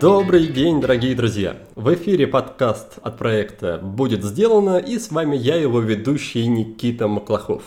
Добрый день, дорогие друзья! В эфире подкаст от проекта «Будет сделано» и с вами я, его ведущий Никита Маклахов.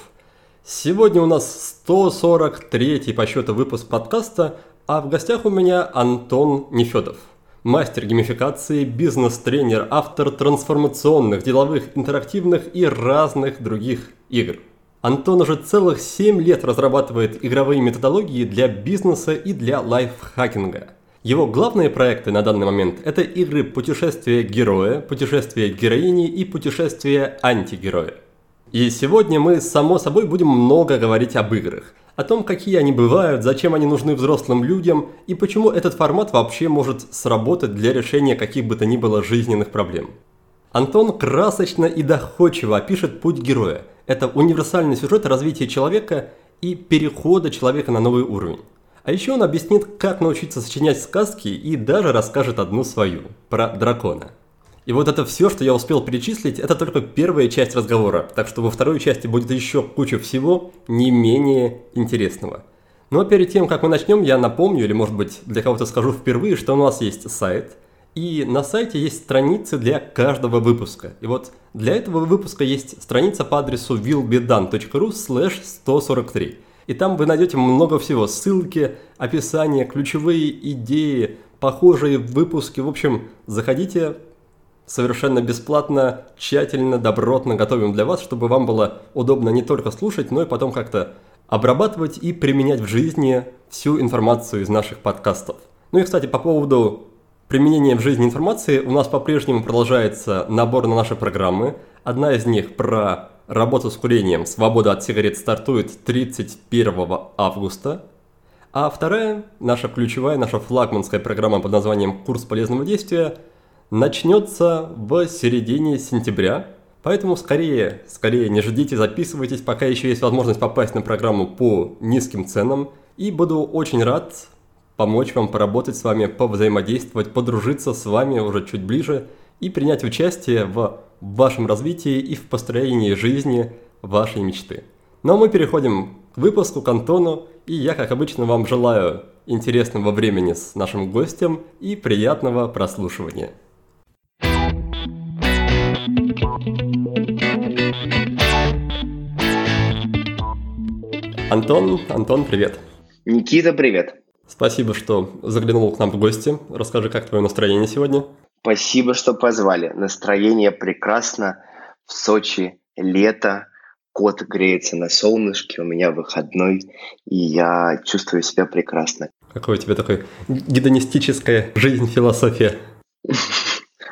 Сегодня у нас 143 по счету выпуск подкаста, а в гостях у меня Антон Нефедов, мастер геймификации, бизнес-тренер, автор трансформационных, деловых, интерактивных и разных других игр. Антон уже целых 7 лет разрабатывает игровые методологии для бизнеса и для лайфхакинга – его главные проекты на данный момент – это игры «Путешествие героя», «Путешествие героини» и «Путешествие антигероя». И сегодня мы, само собой, будем много говорить об играх. О том, какие они бывают, зачем они нужны взрослым людям и почему этот формат вообще может сработать для решения каких бы то ни было жизненных проблем. Антон красочно и доходчиво опишет путь героя. Это универсальный сюжет развития человека и перехода человека на новый уровень. А еще он объяснит, как научиться сочинять сказки и даже расскажет одну свою, про дракона. И вот это все, что я успел перечислить, это только первая часть разговора, так что во второй части будет еще куча всего не менее интересного. Но перед тем, как мы начнем, я напомню, или может быть для кого-то скажу впервые, что у нас есть сайт, и на сайте есть страницы для каждого выпуска. И вот для этого выпуска есть страница по адресу willbedone.ru slash 143. И там вы найдете много всего. Ссылки, описания, ключевые идеи, похожие выпуски. В общем, заходите совершенно бесплатно, тщательно, добротно готовим для вас, чтобы вам было удобно не только слушать, но и потом как-то обрабатывать и применять в жизни всю информацию из наших подкастов. Ну и, кстати, по поводу применения в жизни информации, у нас по-прежнему продолжается набор на наши программы. Одна из них про Работа с курением «Свобода от сигарет» стартует 31 августа. А вторая, наша ключевая, наша флагманская программа под названием «Курс полезного действия» начнется в середине сентября. Поэтому скорее, скорее не ждите, записывайтесь, пока еще есть возможность попасть на программу по низким ценам. И буду очень рад помочь вам поработать с вами, повзаимодействовать, подружиться с вами уже чуть ближе и принять участие в вашем развитии и в построении жизни вашей мечты. Ну, а мы переходим к выпуску, к Антону, и я, как обычно, вам желаю интересного времени с нашим гостем и приятного прослушивания. Антон, Антон, привет. Никита, привет. Спасибо, что заглянул к нам в гости. Расскажи, как твое настроение сегодня? Спасибо, что позвали. Настроение прекрасно. В Сочи лето, кот греется на солнышке, у меня выходной, и я чувствую себя прекрасно. Какой у тебя такой гедонистическая жизнь, философия?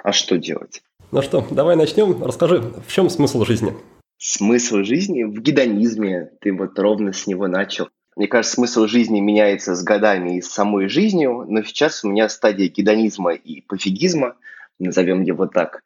А что делать? Ну что, давай начнем. Расскажи, в чем смысл жизни? Смысл жизни в гедонизме. Ты вот ровно с него начал. Мне кажется, смысл жизни меняется с годами и с самой жизнью, но сейчас у меня стадия гедонизма и пофигизма, назовем его так.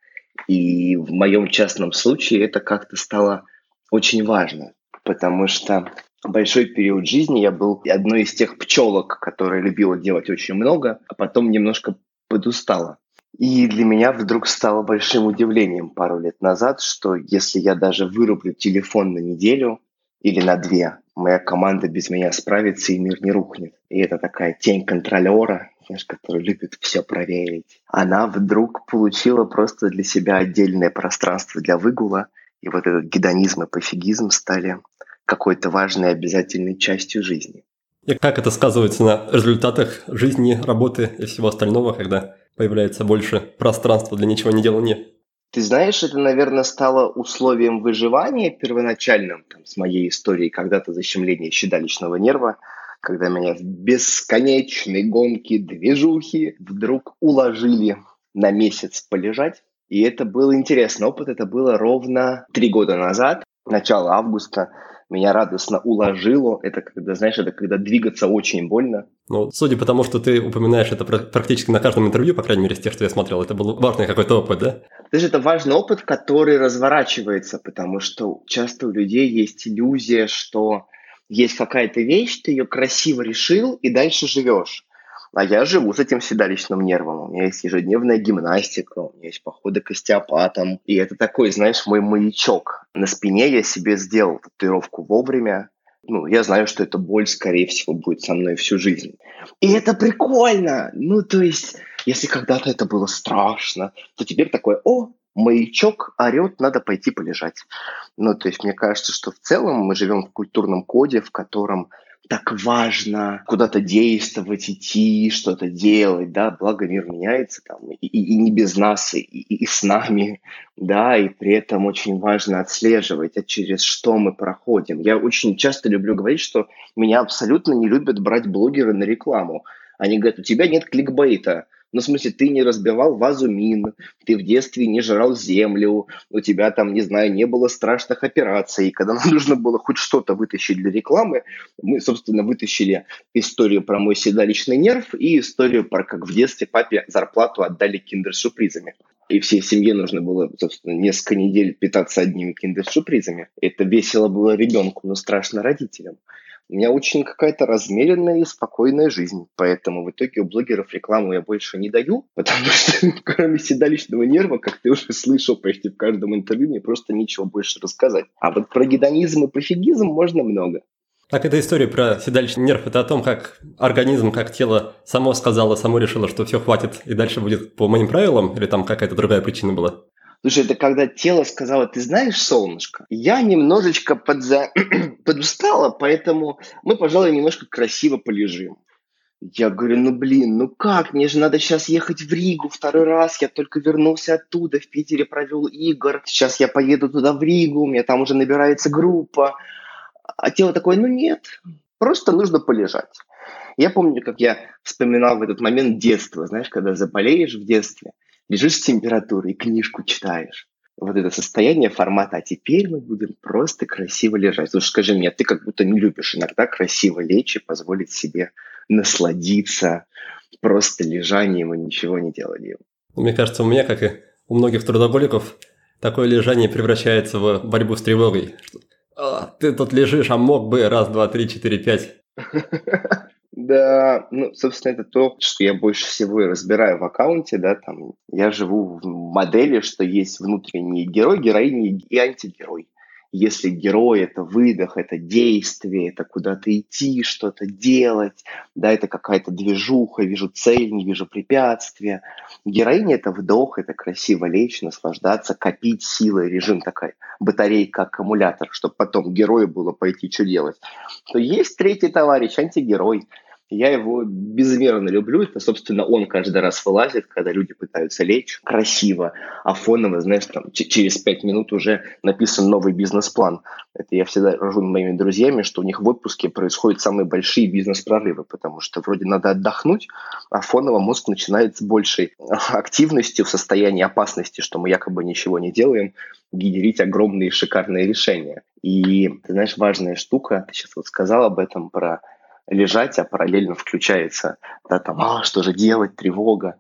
И в моем частном случае это как-то стало очень важно, потому что большой период жизни я был одной из тех пчелок, которая любила делать очень много, а потом немножко подустала. И для меня вдруг стало большим удивлением пару лет назад, что если я даже вырублю телефон на неделю или на две, моя команда без меня справится и мир не рухнет. И это такая тень контролера, знаешь, который любит все проверить. Она вдруг получила просто для себя отдельное пространство для выгула, и вот этот гедонизм и пофигизм стали какой-то важной обязательной частью жизни. И как это сказывается на результатах жизни, работы и всего остального, когда появляется больше пространства для ничего не делания? Ты знаешь, это, наверное, стало условием выживания первоначальным там, с моей историей когда-то защемления щедалищного нерва, когда меня в бесконечной гонке движухи вдруг уложили на месяц полежать. И это был интересный опыт. Это было ровно три года назад, начало августа меня радостно уложило. Это когда, знаешь, это когда двигаться очень больно. Ну, судя по тому, что ты упоминаешь это практически на каждом интервью, по крайней мере, с тех, что я смотрел, это был важный какой-то опыт, да? Даже это важный опыт, который разворачивается, потому что часто у людей есть иллюзия, что есть какая-то вещь, ты ее красиво решил и дальше живешь. А я живу с этим седалищным нервом. У меня есть ежедневная гимнастика, у меня есть походы к остеопатам. И это такой, знаешь, мой маячок. На спине я себе сделал татуировку вовремя, ну, я знаю, что эта боль, скорее всего, будет со мной всю жизнь. И это прикольно! Ну, то есть, если когда-то это было страшно, то теперь такое, о, маячок орет, надо пойти полежать. Ну, то есть, мне кажется, что в целом мы живем в культурном коде, в котором так важно куда-то действовать, идти, что-то делать, да, благо мир меняется там, и, и, не без нас, и, и, и с нами, да, и при этом очень важно отслеживать, а через что мы проходим. Я очень часто люблю говорить, что меня абсолютно не любят брать блогеры на рекламу. Они говорят, у тебя нет кликбейта, ну, в смысле, ты не разбивал вазу мин, ты в детстве не жрал землю, у тебя там, не знаю, не было страшных операций. Когда нам нужно было хоть что-то вытащить для рекламы, мы, собственно, вытащили историю про мой седалищный нерв и историю про как в детстве папе зарплату отдали киндер-сюрпризами. И всей семье нужно было, собственно, несколько недель питаться одними киндер-сюрпризами. Это весело было ребенку, но страшно родителям. У меня очень какая-то размеренная и спокойная жизнь, поэтому в итоге у блогеров рекламу я больше не даю, потому что кроме седалищного нерва, как ты уже слышал почти в каждом интервью, мне просто нечего больше рассказать. А вот про гедонизм и пофигизм можно много. Так, эта история про седалищный нерв, это о том, как организм, как тело само сказало, само решило, что все хватит и дальше будет по моим правилам, или там какая-то другая причина была? Слушай, это когда тело сказало, ты знаешь, солнышко, я немножечко подза... подустала, поэтому мы, пожалуй, немножко красиво полежим. Я говорю, ну блин, ну как, мне же надо сейчас ехать в Ригу второй раз, я только вернулся оттуда, в Питере провел игр, сейчас я поеду туда в Ригу, у меня там уже набирается группа. А тело такое, ну нет, просто нужно полежать. Я помню, как я вспоминал в этот момент детство, знаешь, когда заболеешь в детстве – лежишь с температурой, книжку читаешь. Вот это состояние формата, а теперь мы будем просто красиво лежать. Слушай, скажи мне, ты как будто не любишь иногда красиво лечь и позволить себе насладиться просто лежанием и ничего не деланием. Мне кажется, у меня, как и у многих трудоголиков, такое лежание превращается в борьбу с тревогой. А, ты тут лежишь, а мог бы раз, два, три, четыре, пять. Да, ну, собственно, это то, что я больше всего и разбираю в аккаунте, да, там, я живу в модели, что есть внутренний герой, героиня и антигерой. Если герой – это выдох, это действие, это куда-то идти, что-то делать, да, это какая-то движуха, вижу цель, не вижу препятствия. Героиня – это вдох, это красиво лечь, наслаждаться, копить силы, режим такая, батарейка, аккумулятор, чтобы потом герою было пойти что делать. То есть третий товарищ, антигерой – я его безмерно люблю. Это, собственно, он каждый раз вылазит, когда люди пытаются лечь красиво, а фоново, знаешь, там через пять минут уже написан новый бизнес-план. Это я всегда рожу моими друзьями, что у них в отпуске происходят самые большие бизнес-прорывы, потому что вроде надо отдохнуть, а фоново мозг начинает с большей активностью в состоянии опасности, что мы якобы ничего не делаем, генерить огромные шикарные решения. И, ты знаешь, важная штука, ты сейчас вот сказал об этом, про лежать, а параллельно включается, да, там, а, что же делать, тревога.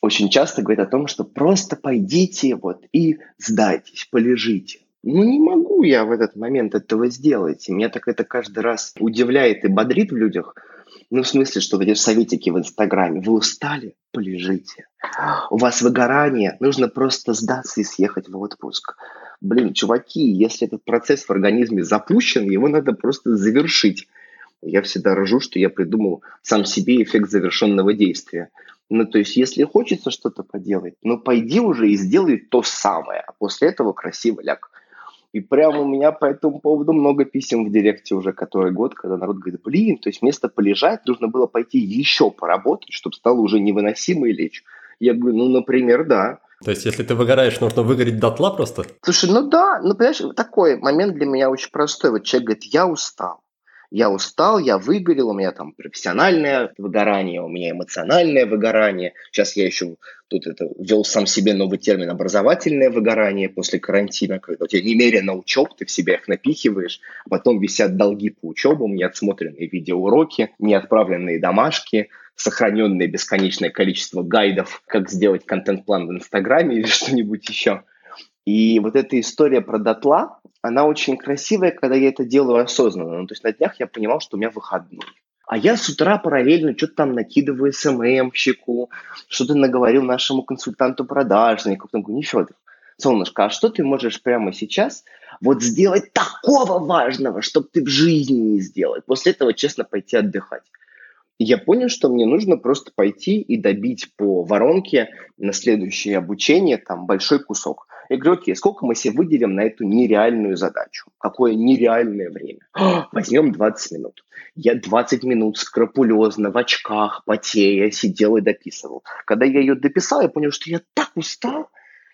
Очень часто говорит о том, что просто пойдите вот и сдайтесь, полежите. Ну, не могу я в этот момент этого сделать. И меня так это каждый раз удивляет и бодрит в людях. Ну, в смысле, что эти советики в Инстаграме. Вы устали? Полежите. У вас выгорание? Нужно просто сдаться и съехать в отпуск. Блин, чуваки, если этот процесс в организме запущен, его надо просто завершить. Я всегда рожу, что я придумал сам себе эффект завершенного действия. Ну, то есть, если хочется что-то поделать, ну, пойди уже и сделай то самое, а после этого красиво ляг. И прямо у меня по этому поводу много писем в директе уже который год, когда народ говорит, блин, то есть вместо полежать нужно было пойти еще поработать, чтобы стало уже невыносимо и лечь. Я говорю, ну, например, да. То есть, если ты выгораешь, нужно выгореть дотла просто? Слушай, ну да, ну, понимаешь, такой момент для меня очень простой. Вот человек говорит, я устал я устал, я выгорел, у меня там профессиональное выгорание, у меня эмоциональное выгорание. Сейчас я еще тут это ввел сам себе новый термин образовательное выгорание после карантина, когда у тебя немерено учеб, ты в себя их напихиваешь, а потом висят долги по учебам, неотсмотренные видеоуроки, неотправленные домашки, сохраненное бесконечное количество гайдов, как сделать контент-план в Инстаграме или что-нибудь еще. И вот эта история про дотла, она очень красивая, когда я это делаю осознанно. Ну, то есть на днях я понимал, что у меня выходной. А я с утра параллельно что-то там накидываю СММщику, что-то наговорил нашему консультанту продажнику. Потом говорю, ничего, солнышко, а что ты можешь прямо сейчас вот сделать такого важного, чтобы ты в жизни не сделал? После этого, честно, пойти отдыхать. Я понял, что мне нужно просто пойти и добить по воронке на следующее обучение там большой кусок. Я говорю, окей, сколько мы себе выделим на эту нереальную задачу? Какое нереальное время? Возьмем 20 минут. Я 20 минут скрупулезно, в очках, потея, сидел и дописывал. Когда я ее дописал, я понял, что я так устал,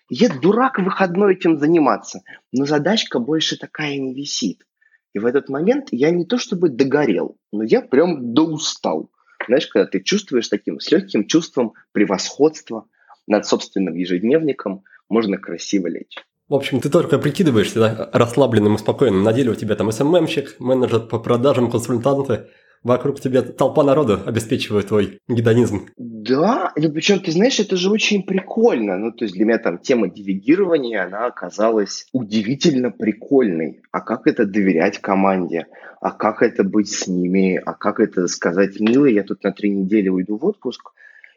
я дурак выходной этим заниматься. Но задачка больше такая не висит. И в этот момент я не то чтобы догорел, но я прям доустал. Знаешь, когда ты чувствуешь таким с легким чувством превосходства над собственным ежедневником, можно красиво лечь. В общем, ты только прикидываешься да, расслабленным и спокойным. На деле у тебя там СММщик, менеджер по продажам, консультанты. Вокруг тебя толпа народу обеспечивает твой гедонизм. Да, ну причем, ты знаешь, это же очень прикольно. Ну, то есть для меня там тема делегирования, она оказалась удивительно прикольной. А как это доверять команде? А как это быть с ними? А как это сказать, милый, я тут на три недели уйду в отпуск?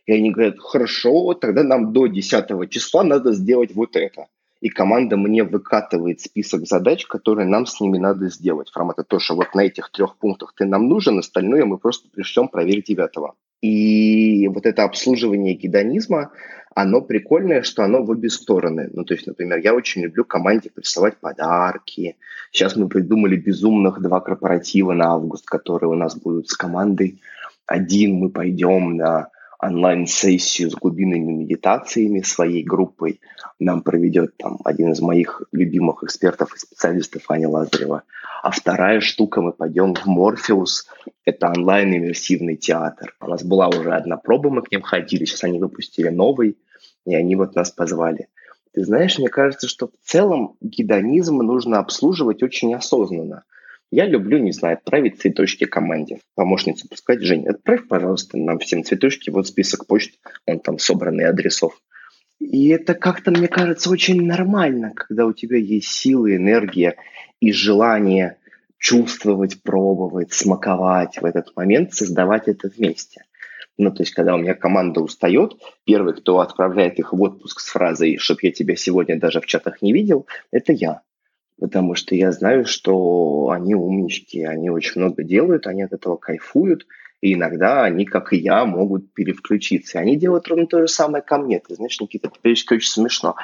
И они говорят, хорошо, тогда нам до 10 числа надо сделать вот это и команда мне выкатывает список задач, которые нам с ними надо сделать. Формата то, что вот на этих трех пунктах ты нам нужен, остальное мы просто пришлем проверить девятого. И вот это обслуживание гедонизма, оно прикольное, что оно в обе стороны. Ну, то есть, например, я очень люблю команде присылать подарки. Сейчас мы придумали безумных два корпоратива на август, которые у нас будут с командой. Один мы пойдем на онлайн-сессию с глубинными медитациями своей группой нам проведет там один из моих любимых экспертов и специалистов Аня Лазарева. А вторая штука, мы пойдем в Морфеус, это онлайн-иммерсивный театр. У нас была уже одна проба, мы к ним ходили, сейчас они выпустили новый, и они вот нас позвали. Ты знаешь, мне кажется, что в целом гедонизм нужно обслуживать очень осознанно. Я люблю, не знаю, отправить цветочки команде. Помощнице пускать, Женя, отправь, пожалуйста, нам всем цветочки. Вот список почт, он там собранный адресов. И это как-то, мне кажется, очень нормально, когда у тебя есть силы, энергия и желание чувствовать, пробовать, смаковать в этот момент, создавать это вместе. Ну, то есть, когда у меня команда устает, первый, кто отправляет их в отпуск с фразой «чтоб я тебя сегодня даже в чатах не видел», это я потому что я знаю, что они умнички, они очень много делают, они от этого кайфуют, и иногда они, как и я, могут перевключиться. И они делают ровно то же самое ко мне. Ты знаешь, Никита, теперь очень смешно.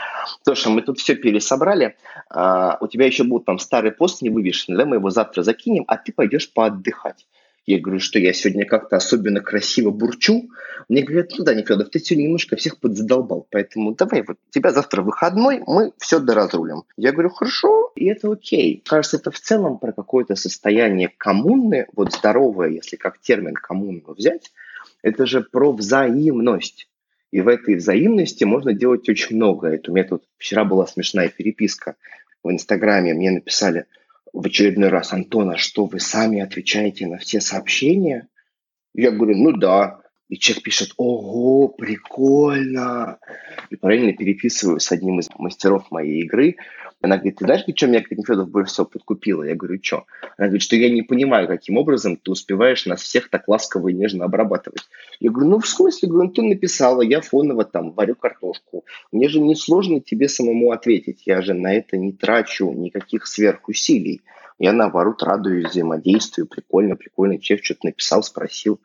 То, что мы тут все пересобрали, а, у тебя еще будет там старый пост не вывешенный, да, мы его завтра закинем, а ты пойдешь поотдыхать. Я говорю, что я сегодня как-то особенно красиво бурчу. Мне говорят, ну да, Нефедов, ты сегодня немножко всех подзадолбал, поэтому давай вот тебя завтра выходной, мы все доразрулим. Я говорю, хорошо, и это окей. Кажется, это в целом про какое-то состояние коммуны, вот здоровое, если как термин коммуну взять, это же про взаимность. И в этой взаимности можно делать очень много. Это у меня тут вчера была смешная переписка в Инстаграме. Мне написали – в очередной раз, Антон, а что вы сами отвечаете на все сообщения? Я говорю, ну да. И человек пишет, ого, прикольно. И параллельно переписываю с одним из мастеров моей игры. Она говорит, ты знаешь, что меня Федов больше всего подкупила? Я говорю, что? Она говорит, что я не понимаю, каким образом ты успеваешь нас всех так ласково и нежно обрабатывать. Я говорю, ну в смысле? Говорю, ну ты написала, я фоново там варю картошку. Мне же не сложно тебе самому ответить. Я же на это не трачу никаких сверхусилий. Я наоборот радуюсь взаимодействию. Прикольно, прикольно. Человек что-то написал, спросил.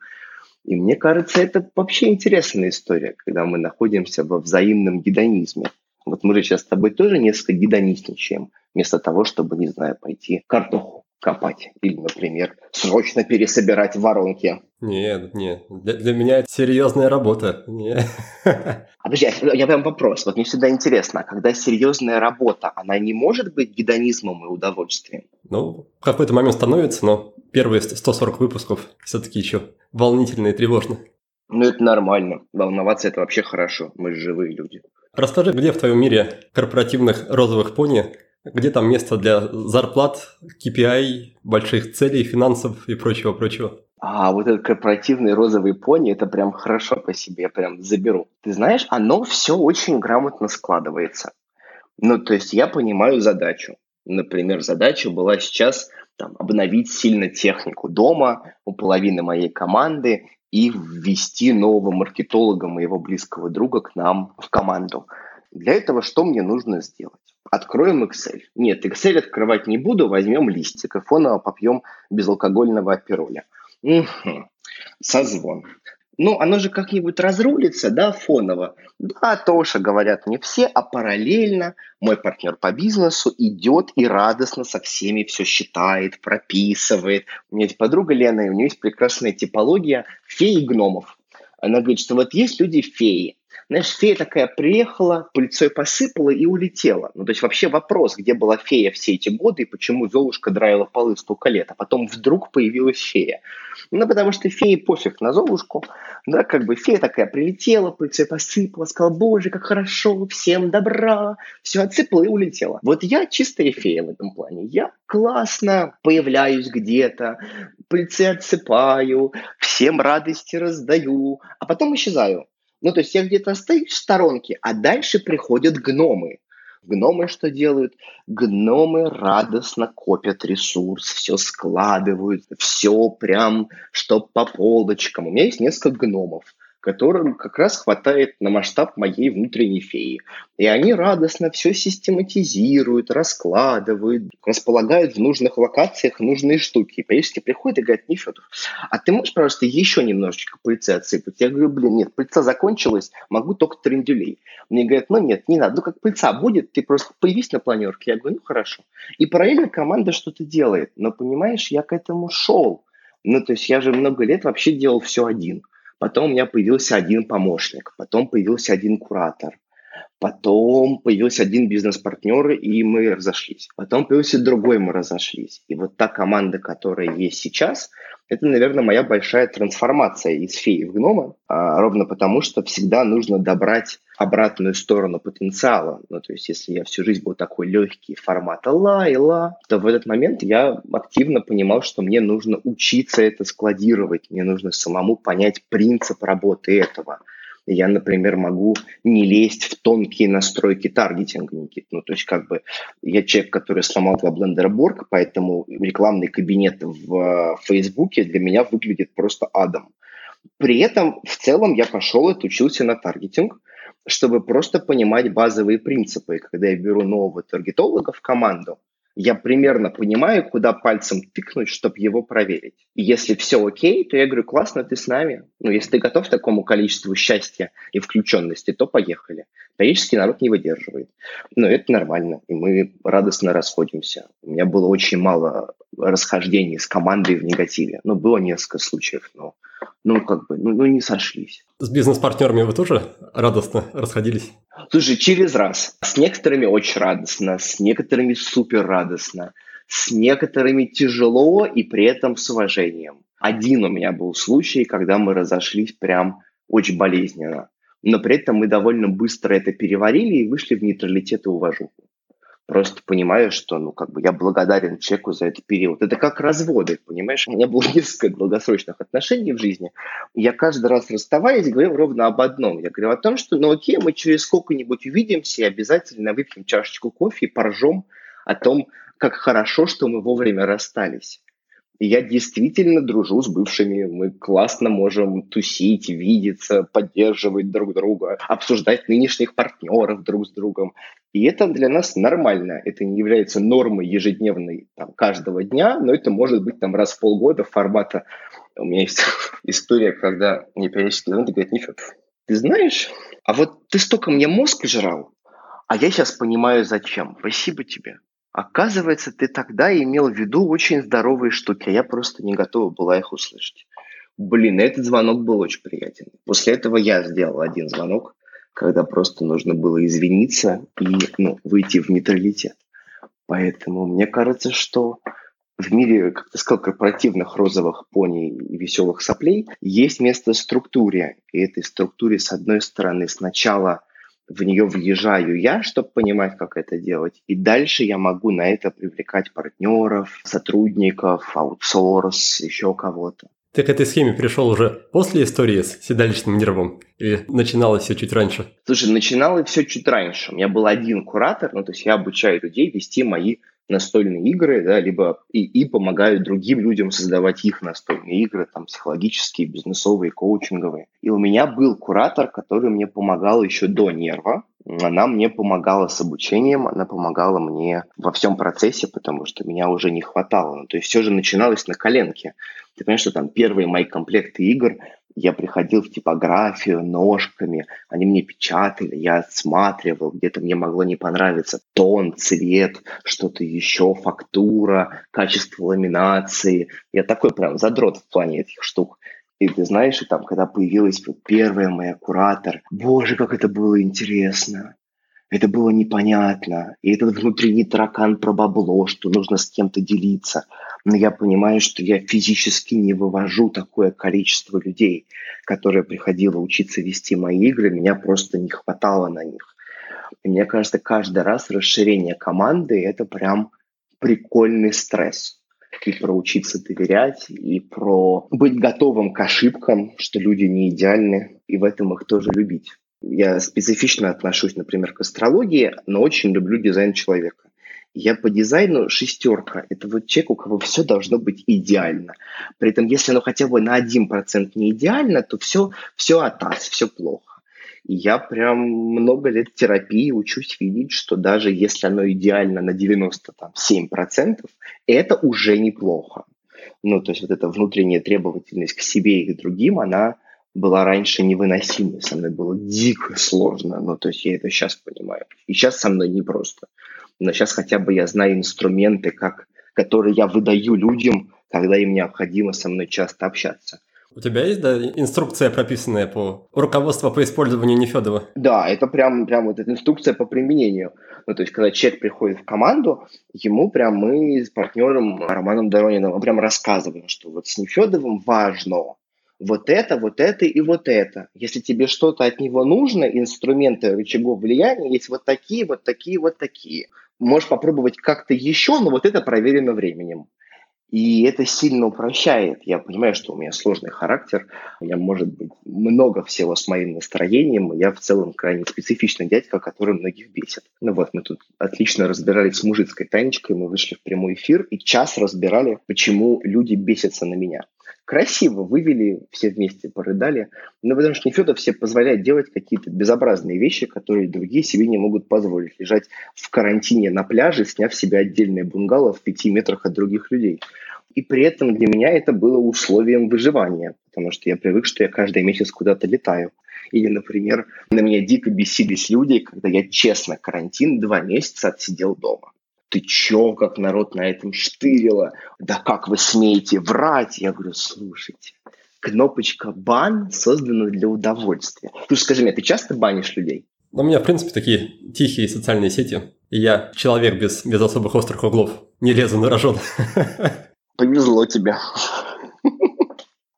И мне кажется, это вообще интересная история, когда мы находимся во взаимном гедонизме. Вот мы же сейчас с тобой тоже несколько гедонистничаем, вместо того, чтобы, не знаю, пойти картоху копать или, например, срочно пересобирать воронки. Нет, нет, для, для меня это серьезная работа. Нет. А подожди, я прям вопрос. Вот мне всегда интересно, а когда серьезная работа, она не может быть гедонизмом и удовольствием? Ну, в какой-то момент становится, но первые 140 выпусков все-таки еще волнительно и тревожно. Ну, это нормально. Волноваться это вообще хорошо. Мы живые люди. Расскажи, где в твоем мире корпоративных розовых пони, где там место для зарплат, KPI, больших целей, финансов и прочего-прочего? А вот этот корпоративный розовый пони, это прям хорошо по себе, я прям заберу. Ты знаешь, оно все очень грамотно складывается. Ну, то есть я понимаю задачу. Например, задача была сейчас там, обновить сильно технику дома у половины моей команды и ввести нового маркетолога, моего близкого друга, к нам в команду. Для этого что мне нужно сделать? Откроем Excel. Нет, Excel открывать не буду, возьмем листик и фоново попьем безалкогольного апероля. Угу. Созвон. Ну, оно же как-нибудь разрулится, да, фоново. Да, тоже говорят не все, а параллельно мой партнер по бизнесу идет и радостно со всеми все считает, прописывает. У меня есть подруга Лена, и у нее есть прекрасная типология феи гномов. Она говорит, что вот есть люди-феи, знаешь, фея такая приехала, пыльцой посыпала и улетела. Ну, то есть вообще вопрос, где была фея все эти годы и почему Золушка драила полы столько лет, а потом вдруг появилась фея. Ну, потому что феи пофиг на Золушку, да, как бы фея такая прилетела, пыльцой посыпала, сказала, боже, как хорошо, всем добра, все отсыпала и улетела. Вот я чистая фея в этом плане. Я классно появляюсь где-то, пыльцы отсыпаю, всем радости раздаю, а потом исчезаю. Ну, то есть я где-то остаюсь в сторонке, а дальше приходят гномы. Гномы что делают? Гномы радостно копят ресурс, все складывают, все прям, что по полочкам. У меня есть несколько гномов которым как раз хватает на масштаб моей внутренней феи. И они радостно все систематизируют, раскладывают, располагают в нужных локациях нужные штуки. И периодически приходят и говорят, Нефедов, а ты можешь, пожалуйста, еще немножечко пыльцы отсыпать? Я говорю, блин, нет, пыльца закончилась, могу только трендюлей. Мне говорят, ну нет, не надо, ну как пыльца будет, ты просто появись на планерке. Я говорю, ну хорошо. И параллельно команда что-то делает. Но понимаешь, я к этому шел. Ну, то есть я же много лет вообще делал все один. Потом у меня появился один помощник, потом появился один куратор, потом появился один бизнес-партнер, и мы разошлись. Потом появился другой, мы разошлись. И вот та команда, которая есть сейчас, это, наверное, моя большая трансформация из феи в гнома, а, ровно потому, что всегда нужно добрать обратную сторону потенциала. Ну, то есть, если я всю жизнь был такой легкий формата ла и ла, то в этот момент я активно понимал, что мне нужно учиться это складировать, мне нужно самому понять принцип работы этого – я, например, могу не лезть в тонкие настройки таргетинга, Никит. Ну, то есть, как бы, я человек, который сломал два блендера Борг, поэтому рекламный кабинет в э, Фейсбуке для меня выглядит просто адом. При этом, в целом, я пошел и отучился на таргетинг, чтобы просто понимать базовые принципы. И когда я беру нового таргетолога в команду, я примерно понимаю, куда пальцем тыкнуть, чтобы его проверить. И если все окей, то я говорю, классно, ты с нами. Ну, если ты готов к такому количеству счастья и включенности, то поехали. Периодически народ не выдерживает. Но это нормально, и мы радостно расходимся. У меня было очень мало расхождений с командой в негативе. Ну, было несколько случаев, но ну, как бы, ну, ну не сошлись. С бизнес-партнерами вы тоже радостно расходились? Слушай, через раз. С некоторыми очень радостно, с некоторыми супер радостно, с некоторыми тяжело и при этом с уважением. Один у меня был случай, когда мы разошлись прям очень болезненно. Но при этом мы довольно быстро это переварили и вышли в нейтралитет и уважуху просто понимаю, что, ну, как бы я благодарен человеку за этот период. Это как разводы, понимаешь? У меня было несколько долгосрочных отношений в жизни. Я каждый раз расставаясь, говорил ровно об одном. Я говорил о том, что, ну, окей, мы через сколько-нибудь увидимся и обязательно выпьем чашечку кофе и поржем о том, как хорошо, что мы вовремя расстались. Я действительно дружу с бывшими. Мы классно можем тусить, видеться, поддерживать друг друга, обсуждать нынешних партнеров друг с другом. И это для нас нормально. Это не является нормой ежедневной там, каждого дня, но это может быть там раз в полгода формата. У меня есть история, когда мне периодически звонят и говорят, Нифет, ты знаешь, а вот ты столько мне мозг жрал, а я сейчас понимаю, зачем. Спасибо тебе. Оказывается, ты тогда имел в виду очень здоровые штуки, а я просто не готова была их услышать. Блин, этот звонок был очень приятен. После этого я сделал один звонок, когда просто нужно было извиниться и ну, выйти в нейтралитет. Поэтому мне кажется, что в мире, как ты сказал, корпоративных розовых пони и веселых соплей есть место структуре. И этой структуре, с одной стороны, сначала в нее въезжаю я, чтобы понимать, как это делать. И дальше я могу на это привлекать партнеров, сотрудников, аутсорс, еще кого-то. Ты к этой схеме пришел уже после истории с седалищным нервом или начиналось все чуть раньше? Слушай, начиналось все чуть раньше. У меня был один куратор, ну то есть я обучаю людей вести мои настольные игры, да, либо и, и помогают другим людям создавать их настольные игры, там, психологические, бизнесовые, коучинговые. И у меня был куратор, который мне помогал еще до нерва, она мне помогала с обучением, она помогала мне во всем процессе, потому что меня уже не хватало. Ну, то есть все же начиналось на коленке. Ты понимаешь, что там первые мои комплекты игр, я приходил в типографию ножками, они мне печатали, я отсматривал, где-то мне могло не понравиться тон, цвет, что-то еще, фактура, качество ламинации. Я такой прям задрот в плане этих штук. И ты знаешь, и там, когда появилась первая моя куратор, боже, как это было интересно. Это было непонятно. И этот внутренний таракан про бабло, что нужно с кем-то делиться. Но я понимаю, что я физически не вывожу такое количество людей, которое приходило учиться вести мои игры. Меня просто не хватало на них. И мне кажется, каждый раз расширение команды – это прям прикольный стресс и про учиться доверять, и про быть готовым к ошибкам, что люди не идеальны, и в этом их тоже любить. Я специфично отношусь, например, к астрологии, но очень люблю дизайн человека. Я по дизайну шестерка. Это вот человек, у кого все должно быть идеально. При этом, если оно хотя бы на 1% не идеально, то все, все атас, все плохо. И я прям много лет терапии учусь видеть, что даже если оно идеально на 97%, это уже неплохо. Ну, то есть вот эта внутренняя требовательность к себе и к другим, она была раньше невыносимой. Со мной было дико сложно. Ну, то есть я это сейчас понимаю. И сейчас со мной непросто. Но сейчас хотя бы я знаю инструменты, как, которые я выдаю людям, когда им необходимо со мной часто общаться. У тебя есть, да, инструкция прописанная по руководству по использованию Нефедова? Да, это прям, прям вот эта инструкция по применению. Ну, то есть, когда человек приходит в команду, ему прям мы с партнером Романом Дорониным прям рассказываем, что вот с Нефедовым важно вот это, вот это и вот это. Если тебе что-то от него нужно, инструменты рычагов влияния есть вот такие, вот такие, вот такие. Можешь попробовать как-то еще, но вот это проверено временем. И это сильно упрощает. Я понимаю, что у меня сложный характер, у меня может быть много всего с моим настроением, я в целом крайне специфичный дядька, который многих бесит. Ну вот, мы тут отлично разбирались с мужицкой Танечкой, мы вышли в прямой эфир и час разбирали, почему люди бесятся на меня красиво вывели, все вместе порыдали. Но потому что Нефедов себе позволяет делать какие-то безобразные вещи, которые другие себе не могут позволить. Лежать в карантине на пляже, сняв себе отдельное бунгало в пяти метрах от других людей. И при этом для меня это было условием выживания, потому что я привык, что я каждый месяц куда-то летаю. Или, например, на меня дико бесились люди, когда я честно карантин два месяца отсидел дома ты чё, как народ на этом штырило? Да как вы смеете врать? Я говорю, слушайте, кнопочка бан создана для удовольствия. Слушай, скажи мне, ты часто банишь людей? Ну, у меня, в принципе, такие тихие социальные сети. И я человек без, без особых острых углов. Не лезу на рожон. Повезло тебе.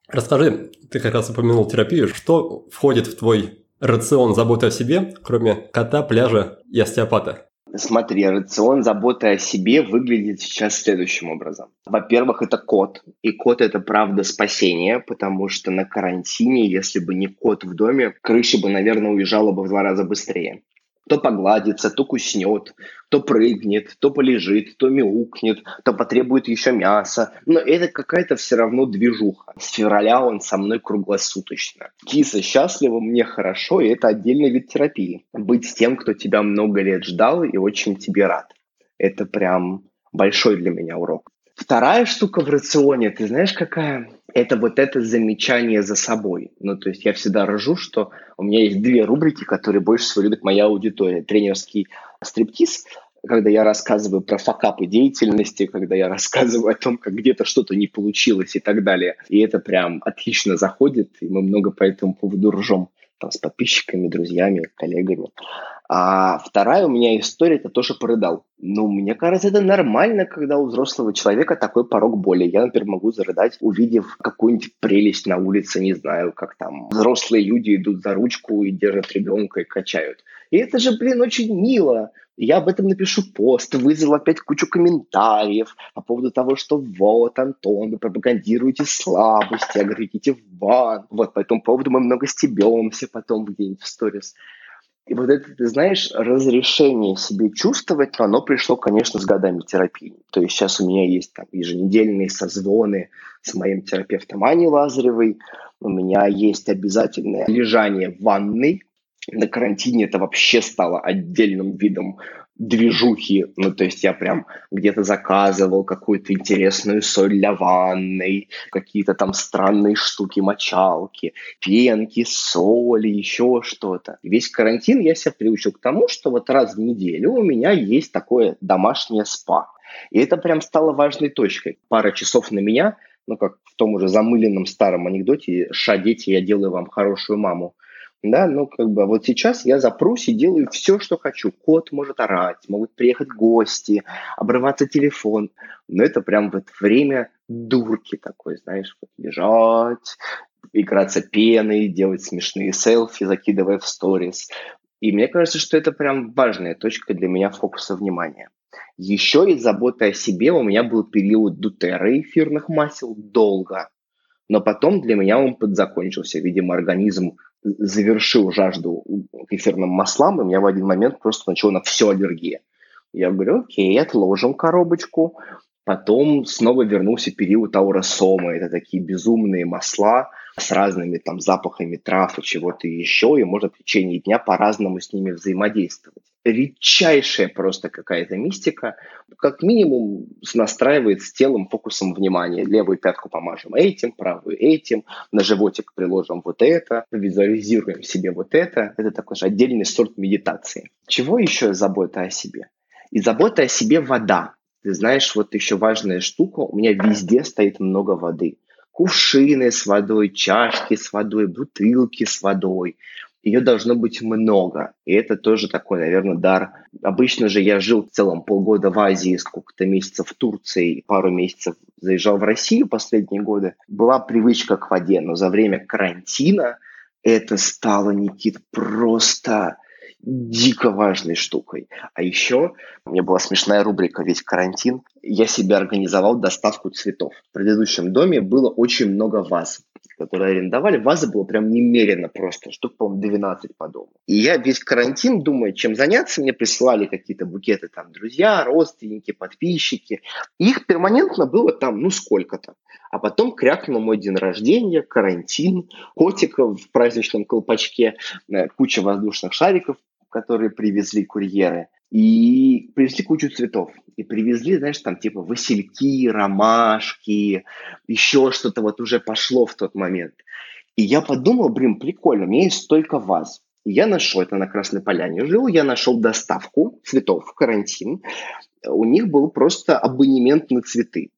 Расскажи, ты как раз упомянул терапию. Что входит в твой рацион заботы о себе, кроме кота, пляжа и остеопата? Смотри, рацион заботы о себе выглядит сейчас следующим образом. Во-первых, это кот. И кот – это правда спасение, потому что на карантине, если бы не кот в доме, крыша бы, наверное, уезжала бы в два раза быстрее то погладится, то куснет, то прыгнет, то полежит, то мяукнет, то потребует еще мяса. Но это какая-то все равно движуха. С февраля он со мной круглосуточно. Киса счастлива, мне хорошо, и это отдельный вид терапии. Быть с тем, кто тебя много лет ждал и очень тебе рад. Это прям большой для меня урок. Вторая штука в рационе, ты знаешь, какая? Это вот это замечание за собой. Ну, то есть я всегда рожу, что у меня есть две рубрики, которые больше всего любит моя аудитория. Тренерский стриптиз, когда я рассказываю про факапы деятельности, когда я рассказываю о том, как где-то что-то не получилось и так далее. И это прям отлично заходит, и мы много по этому поводу ржем там, с подписчиками, друзьями, коллегами. А вторая у меня история, это тоже порыдал. Ну, мне кажется, это нормально, когда у взрослого человека такой порог боли. Я, например, могу зарыдать, увидев какую-нибудь прелесть на улице, не знаю, как там взрослые люди идут за ручку и держат ребенка и качают. И это же, блин, очень мило. Я об этом напишу пост, вызвал опять кучу комментариев по поводу того, что вот, Антон, вы пропагандируете слабости, а говорю, идите в бан. Вот, по этому поводу мы много стебемся потом где-нибудь в сторис. И вот это, ты знаешь, разрешение себе чувствовать, оно пришло, конечно, с годами терапии. То есть сейчас у меня есть там еженедельные созвоны с моим терапевтом Аней Лазаревой, у меня есть обязательное лежание в ванной, на карантине это вообще стало отдельным видом движухи. Ну, то есть я прям где-то заказывал какую-то интересную соль для ванной, какие-то там странные штуки, мочалки, пенки, соли, еще что-то. Весь карантин я себя приучил к тому, что вот раз в неделю у меня есть такое домашнее спа. И это прям стало важной точкой. Пара часов на меня, ну, как в том уже замыленном старом анекдоте «Ша, дети, я делаю вам хорошую маму». Да, ну как бы вот сейчас я запрусь и делаю все, что хочу. Кот может орать, могут приехать гости, обрываться телефон. Но это прям вот время дурки такой, знаешь, вот лежать, играться пеной, делать смешные селфи, закидывая в сторис. И мне кажется, что это прям важная точка для меня фокуса внимания. Еще из заботы о себе у меня был период дутера эфирных масел долго. Но потом для меня он подзакончился. Видимо, организм завершил жажду к маслам, и у меня в один момент просто начала на все аллергия. Я говорю, окей, отложим коробочку. Потом снова вернулся период ауросома. Это такие безумные масла с разными там запахами трав и чего-то еще, и можно в течение дня по-разному с ними взаимодействовать редчайшая просто какая-то мистика, как минимум настраивает с телом фокусом внимания. Левую пятку помажем этим, правую этим, на животик приложим вот это, визуализируем себе вот это. Это такой же отдельный сорт медитации. Чего еще забота о себе? И забота о себе вода. Ты знаешь, вот еще важная штука, у меня везде стоит много воды. Кувшины с водой, чашки с водой, бутылки с водой ее должно быть много. И это тоже такой, наверное, дар. Обычно же я жил в целом полгода в Азии, сколько-то месяцев в Турции, пару месяцев заезжал в Россию последние годы. Была привычка к воде, но за время карантина это стало, Никит, просто дико важной штукой. А еще у меня была смешная рубрика «Весь карантин». Я себе организовал доставку цветов. В предыдущем доме было очень много ваз которые арендовали, вазы было прям немерено просто, штук, по-моему, 12 по дому. И я весь карантин, думаю, чем заняться, мне присылали какие-то букеты там друзья, родственники, подписчики. их перманентно было там, ну, сколько-то. А потом крякнул мой день рождения, карантин, котиков в праздничном колпачке, э, куча воздушных шариков, которые привезли курьеры. И привезли кучу цветов. И привезли, знаешь, там типа васильки, ромашки, еще что-то вот уже пошло в тот момент. И я подумал, блин, прикольно, у меня есть столько ваз. И я нашел, это на Красной Поляне жил, я нашел доставку цветов в карантин. У них был просто абонемент на цветы.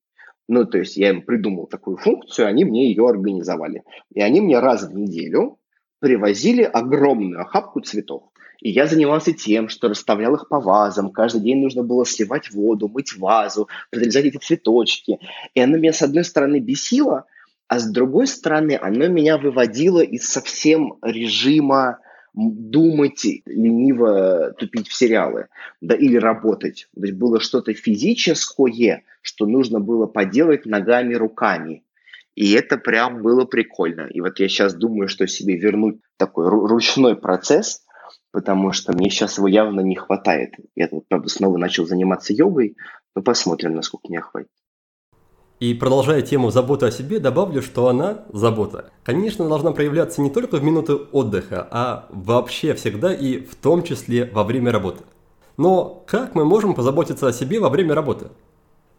Ну, то есть я им придумал такую функцию, они мне ее организовали. И они мне раз в неделю привозили огромную охапку цветов. И я занимался тем, что расставлял их по вазам. Каждый день нужно было сливать воду, мыть вазу, подрезать эти цветочки. И оно меня, с одной стороны, бесило, а с другой стороны, оно меня выводило из совсем режима думать, лениво тупить в сериалы, да, или работать. То есть было что-то физическое, что нужно было поделать ногами, руками. И это прям было прикольно. И вот я сейчас думаю, что себе вернуть такой ручной процесс, потому что мне сейчас его явно не хватает. Я тут, правда, снова начал заниматься йогой, но посмотрим, насколько мне хватит. И продолжая тему заботы о себе, добавлю, что она, забота, конечно, должна проявляться не только в минуты отдыха, а вообще всегда и в том числе во время работы. Но как мы можем позаботиться о себе во время работы?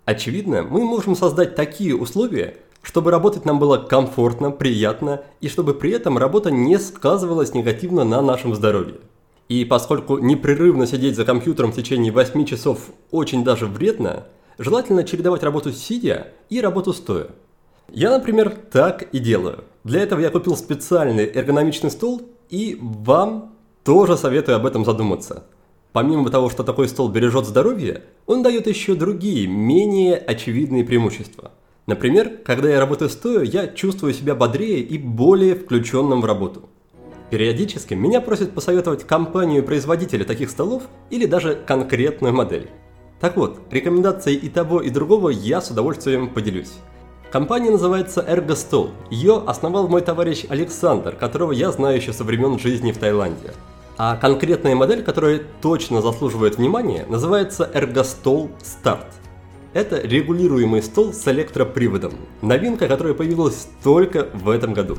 Очевидно, мы можем создать такие условия, чтобы работать нам было комфортно, приятно и чтобы при этом работа не сказывалась негативно на нашем здоровье. И поскольку непрерывно сидеть за компьютером в течение 8 часов очень даже вредно, желательно чередовать работу сидя и работу стоя. Я, например, так и делаю. Для этого я купил специальный эргономичный стол и вам тоже советую об этом задуматься. Помимо того, что такой стол бережет здоровье, он дает еще другие, менее очевидные преимущества. Например, когда я работаю стоя, я чувствую себя бодрее и более включенным в работу. Периодически меня просят посоветовать компанию-производителя таких столов или даже конкретную модель. Так вот, рекомендации и того, и другого я с удовольствием поделюсь. Компания называется Ergostol. Ее основал мой товарищ Александр, которого я знаю еще со времен жизни в Таиланде. А конкретная модель, которая точно заслуживает внимания, называется Ergostol Start. Это регулируемый стол с электроприводом. Новинка, которая появилась только в этом году.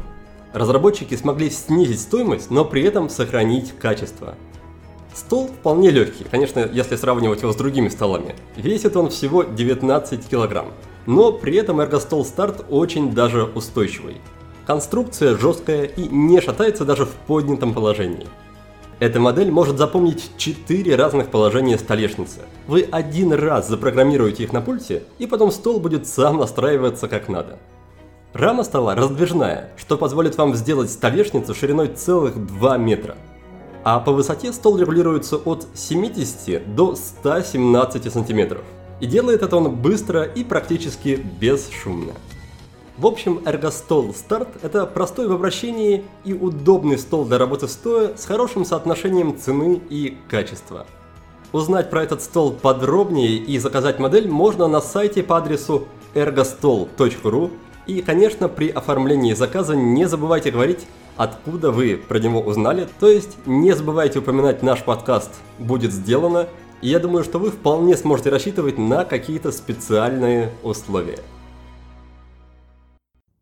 Разработчики смогли снизить стоимость, но при этом сохранить качество. Стол вполне легкий, конечно, если сравнивать его с другими столами. Весит он всего 19 килограмм. Но при этом эргостол старт очень даже устойчивый. Конструкция жесткая и не шатается даже в поднятом положении. Эта модель может запомнить 4 разных положения столешницы. Вы один раз запрограммируете их на пульте, и потом стол будет сам настраиваться как надо. Рама стола раздвижная, что позволит вам сделать столешницу шириной целых 2 метра. А по высоте стол регулируется от 70 до 117 сантиметров. И делает это он быстро и практически бесшумно. В общем, эргостол старт – это простой в обращении и удобный стол для работы стоя с хорошим соотношением цены и качества. Узнать про этот стол подробнее и заказать модель можно на сайте по адресу ergostol.ru и, конечно, при оформлении заказа не забывайте говорить, откуда вы про него узнали, то есть не забывайте упоминать наш подкаст «Будет сделано», и я думаю, что вы вполне сможете рассчитывать на какие-то специальные условия.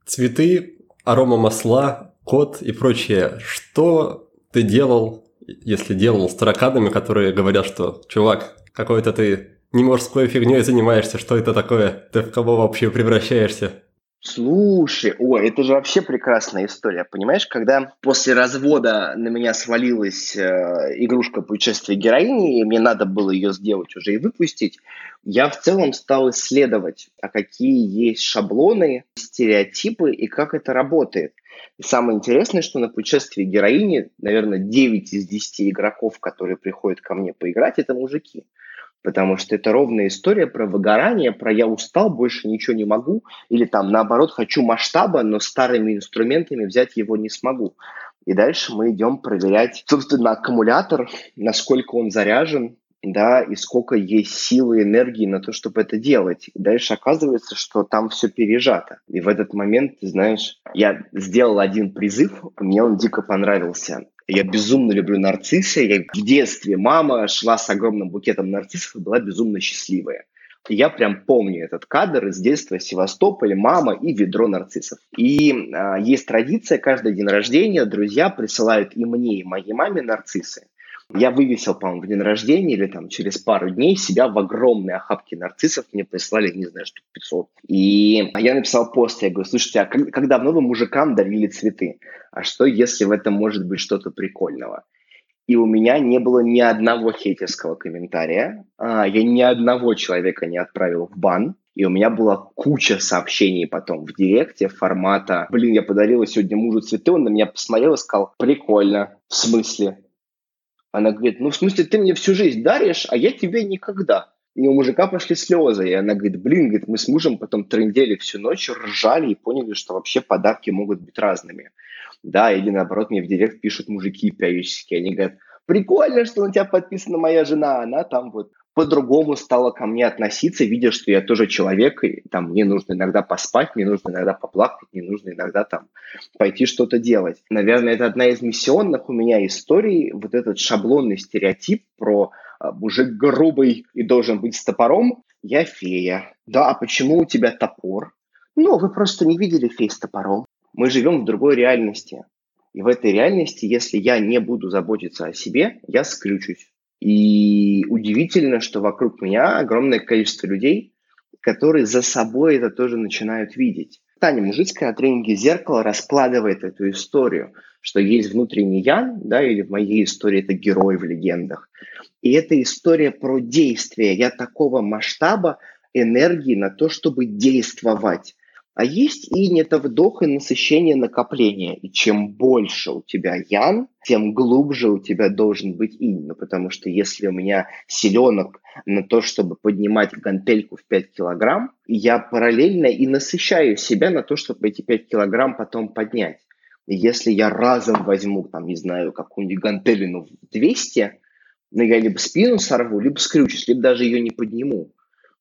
Цветы, арома масла, код и прочее. Что ты делал, если делал с тараканами, которые говорят, что чувак, какой-то ты не мужской фигней занимаешься, что это такое? Ты в кого вообще превращаешься? Слушай, ой, это же вообще прекрасная история, понимаешь, когда после развода на меня свалилась э, игрушка путешествия героини, и мне надо было ее сделать уже и выпустить, я в целом стал исследовать, а какие есть шаблоны, стереотипы и как это работает. И самое интересное, что на путешествии героини, наверное, 9 из 10 игроков, которые приходят ко мне поиграть, это мужики потому что это ровная история про выгорание, про я устал, больше ничего не могу, или там наоборот хочу масштаба, но старыми инструментами взять его не смогу. И дальше мы идем проверять, собственно, аккумулятор, насколько он заряжен, да, и сколько есть силы, энергии на то, чтобы это делать. И дальше оказывается, что там все пережато. И в этот момент, ты знаешь, я сделал один призыв, мне он дико понравился. Я безумно люблю нарциссы. Я в детстве мама шла с огромным букетом нарциссов и была безумно счастливая. Я прям помню этот кадр из детства Севастополя, мама и ведро нарциссов. И э, есть традиция, каждый день рождения друзья присылают и мне, и моей маме нарциссы. Я вывесил, по-моему, в день рождения или там через пару дней себя в огромной охапке нарциссов. Мне прислали, не знаю, штук 500. И я написал пост, я говорю, слушайте, а как, как давно вы мужикам дарили цветы? А что, если в этом может быть что-то прикольного? И у меня не было ни одного хейтерского комментария. А, я ни одного человека не отправил в бан. И у меня была куча сообщений потом в директе формата «Блин, я подарила сегодня мужу цветы». Он на меня посмотрел и сказал «Прикольно». В смысле? Она говорит, ну, в смысле, ты мне всю жизнь даришь, а я тебе никогда. И у мужика пошли слезы. И она говорит, блин, говорит, мы с мужем потом трындели всю ночь, ржали и поняли, что вообще подарки могут быть разными. Да, или наоборот, мне в директ пишут мужики периодически. Они говорят, прикольно, что на тебя подписана моя жена. Она там вот по-другому стала ко мне относиться, видя, что я тоже человек, и там мне нужно иногда поспать, мне нужно иногда поплакать, мне нужно иногда там пойти что-то делать. Наверное, это одна из миссионных у меня историй, вот этот шаблонный стереотип про а, мужик грубый и должен быть с топором. Я фея. Да, а почему у тебя топор? Ну, вы просто не видели фей с топором. Мы живем в другой реальности. И в этой реальности, если я не буду заботиться о себе, я скрючусь. И удивительно, что вокруг меня огромное количество людей, которые за собой это тоже начинают видеть. Таня Мужицкая на тренинге «Зеркало» раскладывает эту историю, что есть внутренний Ян, да, или в моей истории это герой в легендах. И это история про действие. Я такого масштаба энергии на то, чтобы действовать. А есть это вдох и насыщение накопления. И чем больше у тебя ян, тем глубже у тебя должен быть инь. Ну, потому что если у меня селенок на то, чтобы поднимать гантельку в 5 килограмм, я параллельно и насыщаю себя на то, чтобы эти 5 килограмм потом поднять. И если я разом возьму, там, не знаю, какую-нибудь гантелину в 200, ну, я либо спину сорву, либо скрючусь, либо даже ее не подниму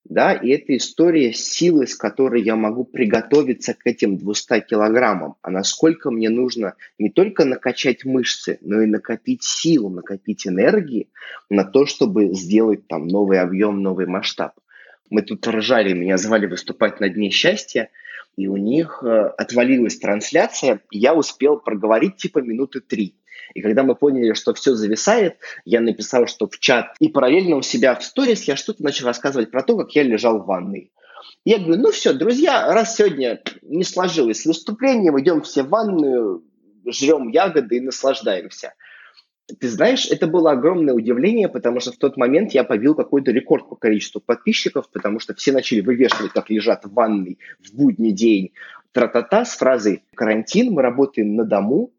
да, и это история силы, с которой я могу приготовиться к этим 200 килограммам, а насколько мне нужно не только накачать мышцы, но и накопить силу, накопить энергии на то, чтобы сделать там новый объем, новый масштаб. Мы тут ржали, меня звали выступать на Дне счастья, и у них э, отвалилась трансляция, и я успел проговорить типа минуты три. И когда мы поняли, что все зависает, я написал, что в чат, и параллельно у себя в сторис я что-то начал рассказывать про то, как я лежал в ванной. Я говорю, ну все, друзья, раз сегодня не сложилось с выступлением, идем все в ванную, жрем ягоды и наслаждаемся. Ты знаешь, это было огромное удивление, потому что в тот момент я побил какой-то рекорд по количеству подписчиков, потому что все начали вывешивать, как лежат в ванной в будний день тра-та-та с фразой «карантин, мы работаем на дому»,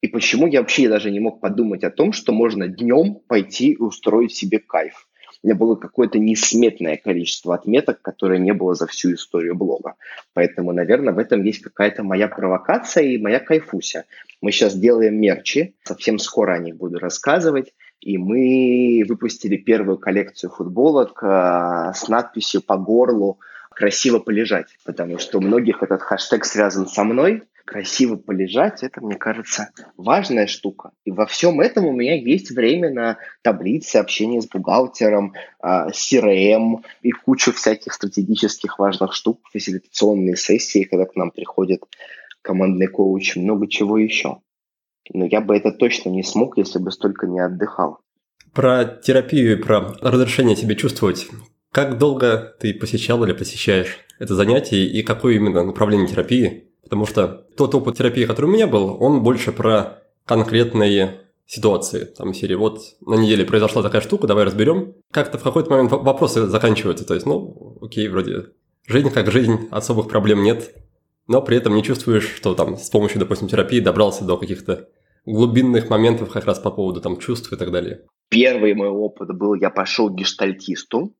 и почему я вообще даже не мог подумать о том, что можно днем пойти и устроить себе кайф. У меня было какое-то несметное количество отметок, которое не было за всю историю блога. Поэтому, наверное, в этом есть какая-то моя провокация и моя кайфуся. Мы сейчас делаем мерчи, совсем скоро о них буду рассказывать. И мы выпустили первую коллекцию футболок э, с надписью по горлу «Красиво полежать», потому что у многих этот хэштег связан со мной, красиво полежать, это, мне кажется, важная штука. И во всем этом у меня есть время на таблицы, общение с бухгалтером, CRM а, и кучу всяких стратегических важных штук, фасилитационные сессии, когда к нам приходят командные коучи, много чего еще. Но я бы это точно не смог, если бы столько не отдыхал. Про терапию и про разрешение себе чувствовать. Как долго ты посещал или посещаешь это занятие и какое именно направление терапии Потому что тот опыт терапии, который у меня был, он больше про конкретные ситуации. Там серии, вот на неделе произошла такая штука, давай разберем. Как-то в какой-то момент вопросы заканчиваются. То есть, ну, окей, вроде жизнь как жизнь, особых проблем нет. Но при этом не чувствуешь, что там с помощью, допустим, терапии добрался до каких-то глубинных моментов как раз по поводу там чувств и так далее. Первый мой опыт был, я пошел к гештальтисту.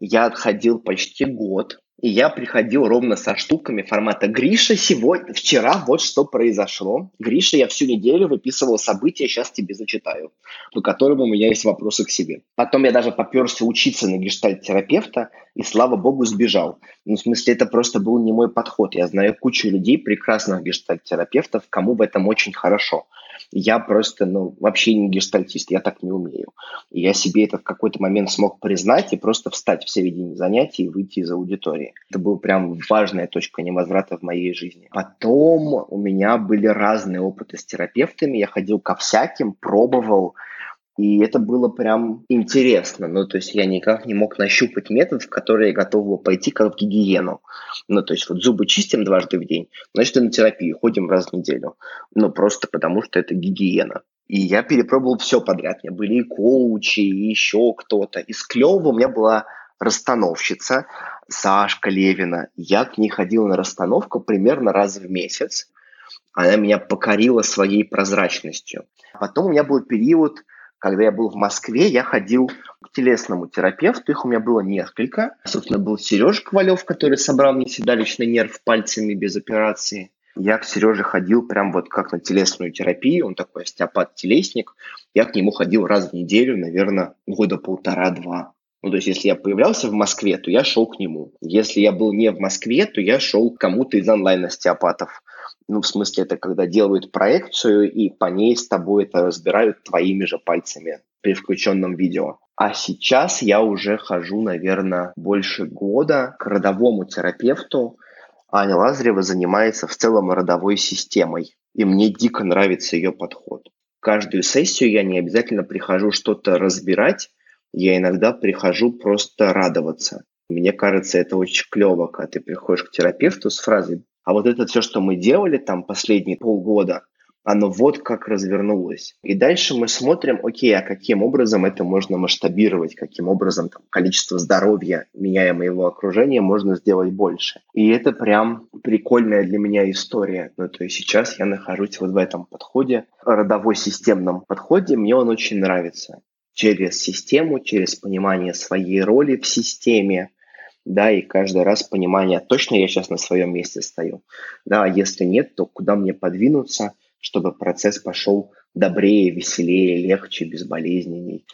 Я отходил почти год. И я приходил ровно со штуками формата «Гриша, сегодня, вчера вот что произошло. Гриша, я всю неделю выписывал события, сейчас тебе зачитаю, по которым у меня есть вопросы к себе». Потом я даже поперся учиться на гештальт-терапевта, и, слава богу, сбежал. Ну, в смысле, это просто был не мой подход. Я знаю кучу людей, прекрасных гештальт-терапевтов, кому в этом очень хорошо. Я просто, ну, вообще не гештальтист, я так не умею. И я себе это в какой-то момент смог признать и просто встать в середине занятий и выйти из аудитории. Это была прям важная точка невозврата в моей жизни. Потом у меня были разные опыты с терапевтами, я ходил ко всяким, пробовал, и это было прям интересно. Ну, то есть я никак не мог нащупать метод, в который я готов был пойти как в гигиену. Ну, то есть вот зубы чистим дважды в день, значит, и на терапию ходим раз в неделю. Ну, просто потому что это гигиена. И я перепробовал все подряд. У меня были и коучи, и еще кто-то. Из клевого у меня была расстановщица Сашка Левина. Я к ней ходил на расстановку примерно раз в месяц. Она меня покорила своей прозрачностью. Потом у меня был период когда я был в Москве, я ходил к телесному терапевту, их у меня было несколько. Собственно, был Сережа Ковалев, который собрал мне седалищный нерв пальцами без операции. Я к Сереже ходил прям вот как на телесную терапию, он такой остеопат-телесник. Я к нему ходил раз в неделю, наверное, года полтора-два. Ну, то есть, если я появлялся в Москве, то я шел к нему. Если я был не в Москве, то я шел к кому-то из онлайн-остеопатов. Ну, в смысле, это когда делают проекцию, и по ней с тобой это разбирают твоими же пальцами при включенном видео. А сейчас я уже хожу, наверное, больше года к родовому терапевту. Аня Лазарева занимается в целом родовой системой. И мне дико нравится ее подход. Каждую сессию я не обязательно прихожу что-то разбирать, я иногда прихожу просто радоваться. Мне кажется, это очень клево, когда ты приходишь к терапевту с фразой а вот это все, что мы делали там последние полгода, оно вот как развернулось. И дальше мы смотрим, окей, а каким образом это можно масштабировать, каким образом там, количество здоровья, меняя моего окружения, можно сделать больше. И это прям прикольная для меня история. Ну, то есть сейчас я нахожусь вот в этом подходе, родовой системном подходе, мне он очень нравится. Через систему, через понимание своей роли в системе, да, и каждый раз понимание, точно я сейчас на своем месте стою, да, а если нет, то куда мне подвинуться, чтобы процесс пошел добрее, веселее, легче, безболезненней.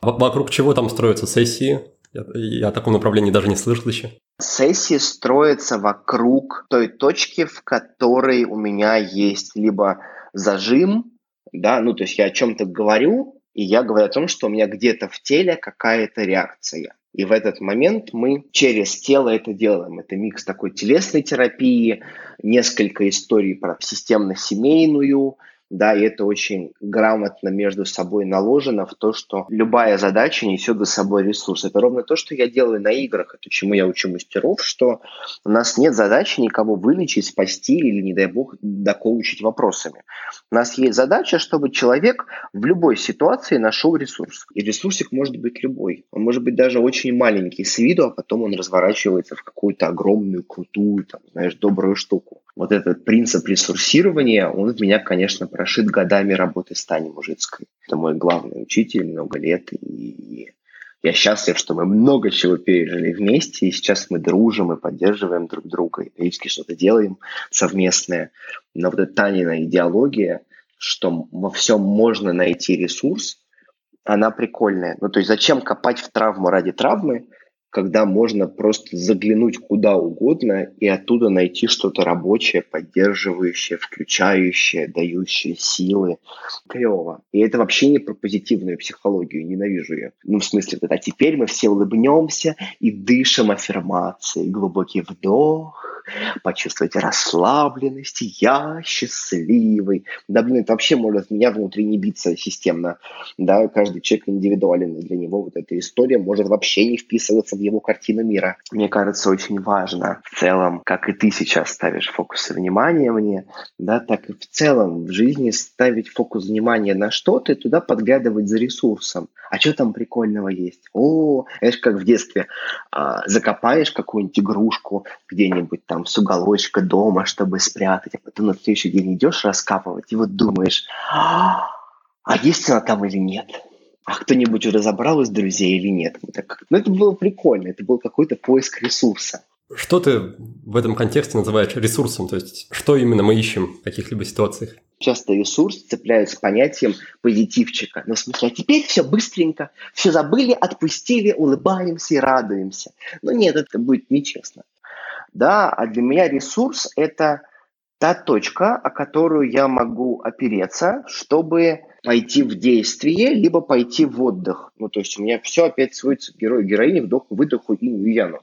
Вокруг чего там строятся сессии? Я, я о таком направлении даже не слышал еще. Сессии строятся вокруг той точки, в которой у меня есть либо зажим, да, ну то есть я о чем-то говорю, и я говорю о том, что у меня где-то в теле какая-то реакция. И в этот момент мы через тело это делаем. Это микс такой телесной терапии, несколько историй про системно-семейную, да, и это очень грамотно между собой наложено в то, что любая задача несет за собой ресурс. Это ровно то, что я делаю на играх, это чему я учу мастеров, что у нас нет задачи никого вылечить, спасти или, не дай бог, докоучить вопросами. У нас есть задача, чтобы человек в любой ситуации нашел ресурс. И ресурсик может быть любой. Он может быть даже очень маленький с виду, а потом он разворачивается в какую-то огромную, крутую, там, знаешь, добрую штуку вот этот принцип ресурсирования, он в меня, конечно, прошит годами работы с Таней Мужицкой. Это мой главный учитель много лет, и я счастлив, что мы много чего пережили вместе, и сейчас мы дружим и поддерживаем друг друга, и периодически что-то делаем совместное. Но вот эта Танина идеология, что во всем можно найти ресурс, она прикольная. Ну, то есть зачем копать в травму ради травмы, когда можно просто заглянуть куда угодно и оттуда найти что-то рабочее, поддерживающее, включающее, дающее силы. Клево. И это вообще не про позитивную психологию, ненавижу ее. Ну, в смысле, а теперь мы все улыбнемся и дышим аффирмации. Глубокий вдох, почувствуйте расслабленность, я счастливый. Да, блин, это вообще может меня внутри не биться системно. Да, каждый человек индивидуален, и для него вот эта история может вообще не вписываться в его картину мира. Мне кажется, очень важно в целом, как и ты сейчас ставишь фокус внимания мне, да, так и в целом в жизни ставить фокус внимания на что-то и туда подглядывать за ресурсом. А что там прикольного есть? О, это как в детстве. А, закопаешь какую-нибудь игрушку где-нибудь там с уголочка дома, чтобы спрятать, а потом на следующий день идешь раскапывать и вот думаешь, а, а есть она там или нет? а кто-нибудь уже забрал из друзей или нет. Так, ну, это было прикольно, это был какой-то поиск ресурса. Что ты в этом контексте называешь ресурсом? То есть, что именно мы ищем в каких-либо ситуациях? Часто ресурс цепляют с понятием позитивчика. Ну, в смысле, а теперь все быстренько, все забыли, отпустили, улыбаемся и радуемся. Но нет, это будет нечестно. Да, а для меня ресурс – это та точка, о которую я могу опереться, чтобы пойти в действие, либо пойти в отдых. Ну, то есть у меня все опять сводится к герою, героине, вдоху, выдоху и яну.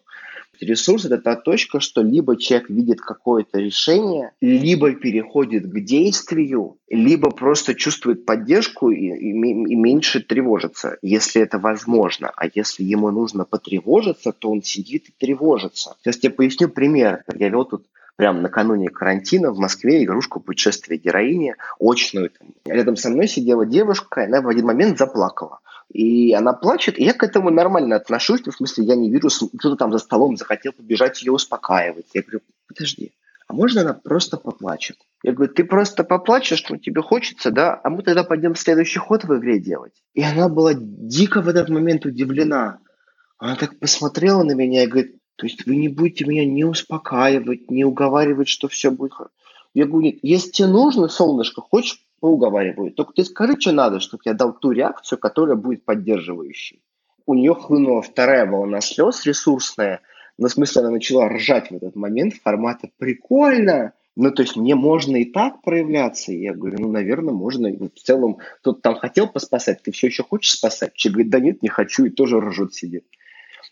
Ресурс – это та точка, что либо человек видит какое-то решение, либо переходит к действию, либо просто чувствует поддержку и, и, и меньше тревожится, если это возможно. А если ему нужно потревожиться, то он сидит и тревожится. Сейчас я поясню пример. Я вел тут прямо накануне карантина в Москве игрушку «Путешествие героини», очную. Там. Рядом со мной сидела девушка, и она в один момент заплакала. И она плачет, и я к этому нормально отношусь, в смысле, я не вижу, кто-то там за столом захотел побежать ее успокаивать. Я говорю, подожди, а можно она просто поплачет? Я говорю, ты просто поплачешь, что тебе хочется, да? А мы тогда пойдем следующий ход в игре делать. И она была дико в этот момент удивлена. Она так посмотрела на меня и говорит, то есть вы не будете меня не успокаивать, не уговаривать, что все будет хорошо. Я говорю, нет, если тебе нужно, солнышко, хочешь, поуговариваю. Только ты скажи, что надо, чтобы я дал ту реакцию, которая будет поддерживающей. У нее хлынула вторая волна слез ресурсная, но в смысле она начала ржать в этот момент формата «прикольно», ну, то есть мне можно и так проявляться. И я говорю, ну, наверное, можно. И в целом, кто-то там хотел поспасать, ты все еще хочешь спасать? Человек говорит, да нет, не хочу, и тоже ржет сидит.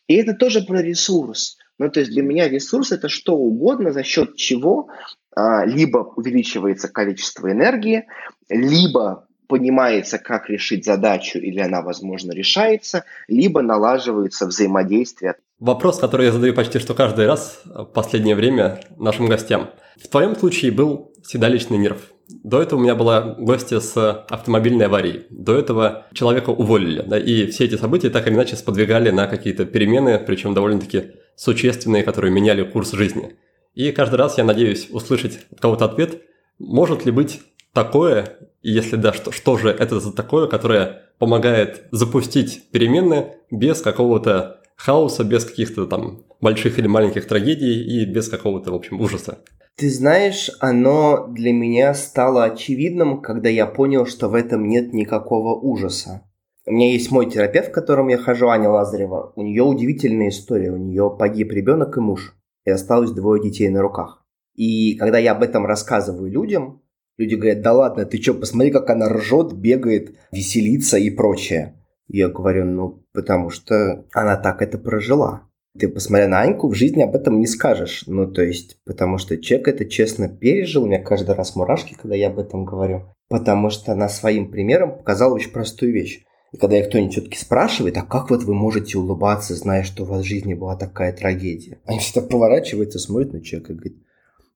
И это тоже про ресурс. Ну, то есть для меня ресурс это что угодно, за счет чего либо увеличивается количество энергии, либо понимается, как решить задачу, или она, возможно, решается, либо налаживается взаимодействие. Вопрос, который я задаю почти что каждый раз в последнее время нашим гостям. В твоем случае был седалищный нерв. До этого у меня была гостья с автомобильной аварией. До этого человека уволили. Да, и все эти события так или иначе сподвигали на какие-то перемены, причем довольно-таки существенные, которые меняли курс жизни. И каждый раз я надеюсь услышать от кого-то ответ, может ли быть такое, и если да, что, что же это за такое, которое помогает запустить перемены без какого-то хаоса, без каких-то там больших или маленьких трагедий и без какого-то, в общем, ужаса. Ты знаешь, оно для меня стало очевидным, когда я понял, что в этом нет никакого ужаса. У меня есть мой терапевт, к которому я хожу, Аня Лазарева. У нее удивительная история. У нее погиб ребенок и муж. И осталось двое детей на руках. И когда я об этом рассказываю людям, люди говорят, да ладно, ты что, посмотри, как она ржет, бегает, веселится и прочее. Я говорю, ну, потому что она так это прожила. Ты, посмотря на Аньку, в жизни об этом не скажешь. Ну, то есть, потому что человек это честно пережил. У меня каждый раз мурашки, когда я об этом говорю. Потому что она своим примером показала очень простую вещь. И когда я кто-нибудь все-таки спрашивает, а как вот вы можете улыбаться, зная, что у вас в жизни была такая трагедия? Они всегда поворачиваются, смотрят на человека и говорят,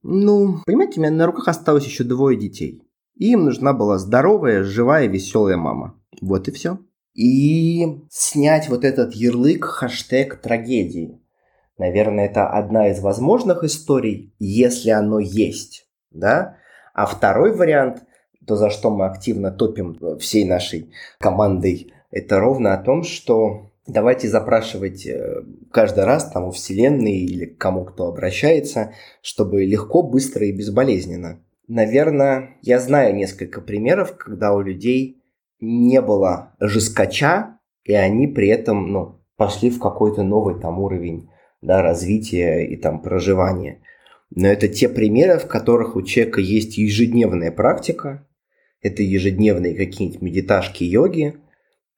ну, понимаете, у меня на руках осталось еще двое детей. И им нужна была здоровая, живая, веселая мама. Вот и все. И снять вот этот ярлык, хэштег трагедии. Наверное, это одна из возможных историй, если оно есть. Да? А второй вариант – то, за что мы активно топим всей нашей командой, это ровно о том, что давайте запрашивать э, каждый раз там у Вселенной или к кому кто обращается, чтобы легко, быстро и безболезненно. Наверное, я знаю несколько примеров, когда у людей не было жескача, и они при этом ну, пошли в какой-то новый там уровень да, развития и там проживания. Но это те примеры, в которых у человека есть ежедневная практика, это ежедневные какие-нибудь медиташки йоги,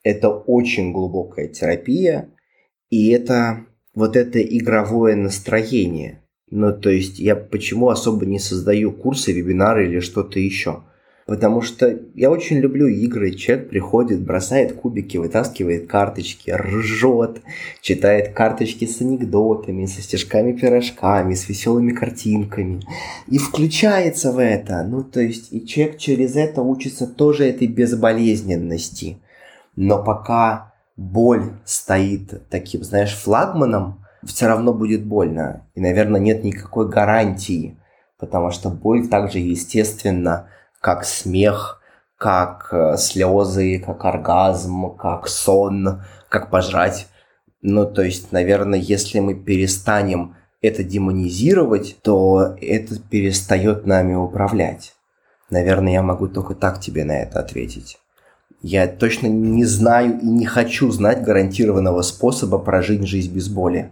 это очень глубокая терапия, и это вот это игровое настроение. Ну, то есть я почему особо не создаю курсы, вебинары или что-то еще? Потому что я очень люблю игры. Человек приходит, бросает кубики, вытаскивает карточки, ржет, читает карточки с анекдотами, со стежками-пирожками, с веселыми картинками. И включается в это. Ну, то есть, и человек через это учится тоже этой безболезненности. Но пока боль стоит таким, знаешь, флагманом, все равно будет больно. И, наверное, нет никакой гарантии, потому что боль также естественно – как смех, как э, слезы, как оргазм, как сон, как пожрать. Ну, то есть, наверное, если мы перестанем это демонизировать, то это перестает нами управлять. Наверное, я могу только так тебе на это ответить. Я точно не знаю и не хочу знать гарантированного способа прожить жизнь без боли.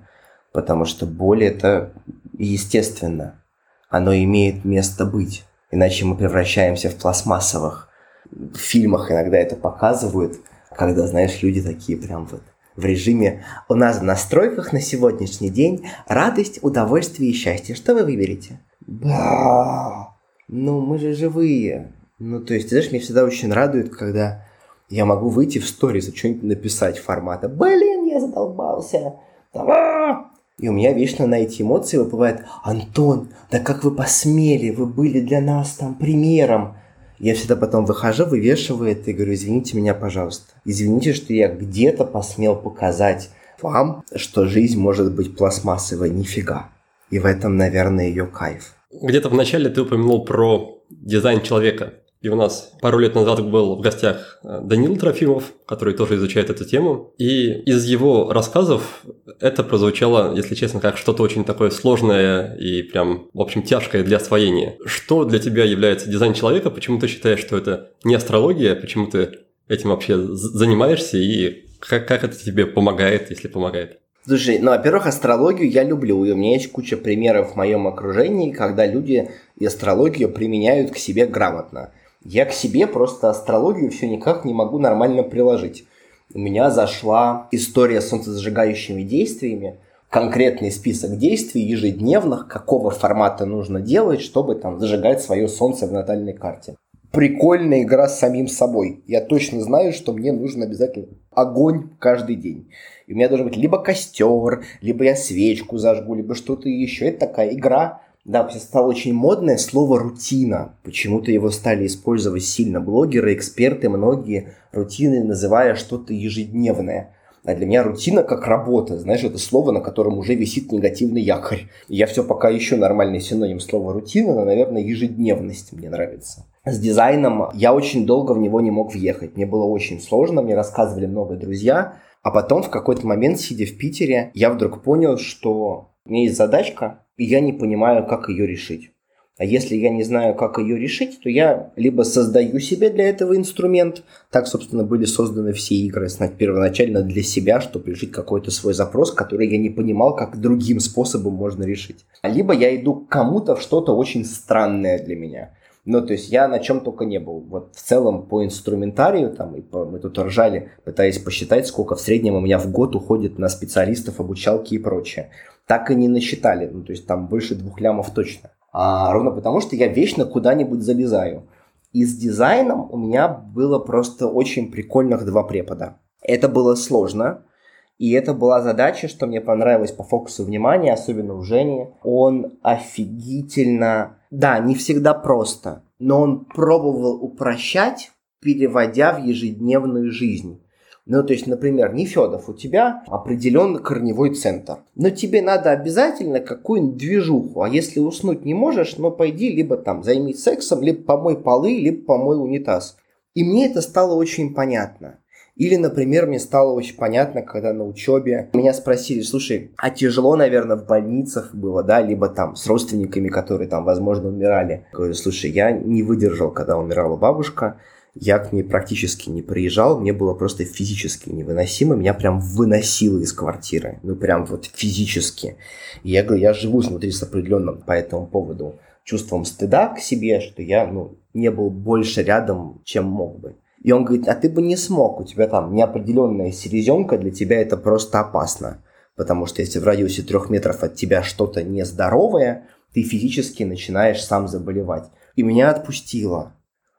Потому что боль это естественно. Оно имеет место быть. Иначе мы превращаемся в пластмассовых. В фильмах иногда это показывают, когда, знаешь, люди такие прям вот в режиме «У нас в настройках на сегодняшний день радость, удовольствие и счастье. Что вы выберете?» Ба! Ну, мы же живые. Ну, то есть, знаешь, мне всегда очень радует, когда я могу выйти в сторис и что-нибудь написать формата «Блин, я задолбался!» Там, «А, и у меня вечно на эти эмоции выплывает «Антон, да как вы посмели, вы были для нас там примером». Я всегда потом выхожу, вывешиваю это и говорю, извините меня, пожалуйста. Извините, что я где-то посмел показать вам, что жизнь может быть пластмассовой. Нифига. И в этом, наверное, ее кайф. Где-то вначале ты упомянул про дизайн человека. И у нас пару лет назад был в гостях э, Данил Трофимов, который тоже изучает эту тему. И из его рассказов это прозвучало, если честно, как что-то очень такое сложное и прям, в общем, тяжкое для освоения. Что для тебя является дизайн человека? Почему ты считаешь, что это не астрология? Почему ты этим вообще занимаешься? И как, как это тебе помогает, если помогает? Слушай, ну, во-первых, астрологию я люблю. И у меня есть куча примеров в моем окружении, когда люди и астрологию применяют к себе грамотно. Я к себе просто астрологию все никак не могу нормально приложить. У меня зашла история с солнцезажигающими действиями, конкретный список действий ежедневных, какого формата нужно делать, чтобы там зажигать свое солнце в натальной карте. Прикольная игра с самим собой. Я точно знаю, что мне нужен обязательно огонь каждый день. И у меня должен быть либо костер, либо я свечку зажгу, либо что-то еще. Это такая игра да, сейчас стало очень модное слово «рутина». Почему-то его стали использовать сильно блогеры, эксперты, многие рутины, называя что-то ежедневное. А для меня рутина как работа, знаешь, это слово, на котором уже висит негативный якорь. Я все пока еще нормальный синоним слова рутина, но, наверное, ежедневность мне нравится. С дизайном я очень долго в него не мог въехать. Мне было очень сложно, мне рассказывали много друзья. А потом в какой-то момент, сидя в Питере, я вдруг понял, что у меня есть задачка, и я не понимаю, как ее решить. А если я не знаю, как ее решить, то я либо создаю себе для этого инструмент, так, собственно, были созданы все игры, первоначально для себя, чтобы решить какой-то свой запрос, который я не понимал, как другим способом можно решить. Либо я иду к кому-то в что-то очень странное для меня. Ну, то есть я на чем только не был. Вот в целом по инструментарию, там, и по, мы тут ржали, пытаясь посчитать, сколько в среднем у меня в год уходит на специалистов, обучалки и прочее. Так и не насчитали, ну, то есть там больше двух лямов точно. А ровно потому, что я вечно куда-нибудь залезаю. И с дизайном у меня было просто очень прикольных два препода. Это было сложно, и это была задача, что мне понравилось по фокусу внимания, особенно у Жени. Он офигительно... Да, не всегда просто, но он пробовал упрощать, переводя в ежедневную жизнь. Ну, то есть, например, не Федов, у тебя определенный корневой центр. Но тебе надо обязательно какую-нибудь движуху. А если уснуть не можешь, ну, пойди либо там займись сексом, либо помой полы, либо помой унитаз. И мне это стало очень понятно. Или, например, мне стало очень понятно, когда на учебе меня спросили, слушай, а тяжело, наверное, в больницах было, да, либо там с родственниками, которые там, возможно, умирали. Я говорю, слушай, я не выдержал, когда умирала бабушка, я к ней практически не приезжал, мне было просто физически невыносимо, меня прям выносило из квартиры, ну прям вот физически. И я говорю, я живу внутри с определенным по этому поводу чувством стыда к себе, что я ну, не был больше рядом, чем мог бы. И он говорит, а ты бы не смог, у тебя там неопределенная селезенка, для тебя это просто опасно. Потому что если в радиусе трех метров от тебя что-то нездоровое, ты физически начинаешь сам заболевать. И меня отпустило.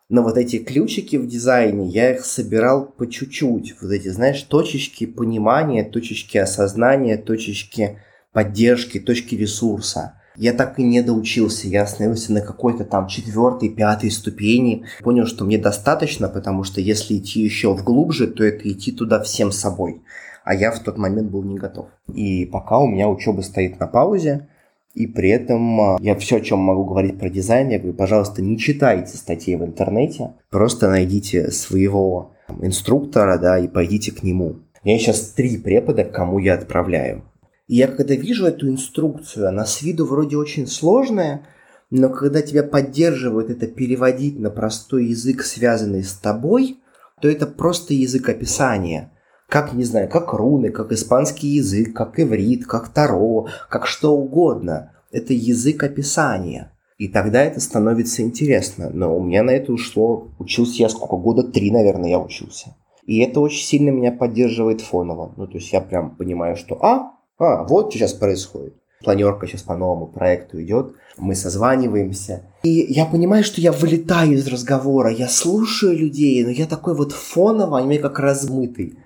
Но вот эти ключики в дизайне, я их собирал по чуть-чуть. Вот эти, знаешь, точечки понимания, точечки осознания, точечки поддержки, точки ресурса я так и не доучился. Я остановился на какой-то там четвертой, пятой ступени. Понял, что мне достаточно, потому что если идти еще вглубже, то это идти туда всем собой. А я в тот момент был не готов. И пока у меня учеба стоит на паузе, и при этом а, я все, о чем могу говорить про дизайн, я говорю, пожалуйста, не читайте статьи в интернете, просто найдите своего инструктора, да, и пойдите к нему. У меня сейчас три препода, кому я отправляю. И я когда вижу эту инструкцию, она с виду вроде очень сложная, но когда тебя поддерживают это переводить на простой язык, связанный с тобой, то это просто язык описания. Как, не знаю, как руны, как испанский язык, как иврит, как таро, как что угодно. Это язык описания. И тогда это становится интересно. Но у меня на это ушло, учился я сколько, года три, наверное, я учился. И это очень сильно меня поддерживает фоново. Ну, то есть я прям понимаю, что, а, а, вот что сейчас происходит. Планерка сейчас по новому проекту идет, мы созваниваемся. И я понимаю, что я вылетаю из разговора, я слушаю людей, но я такой вот фоново, они как размытый.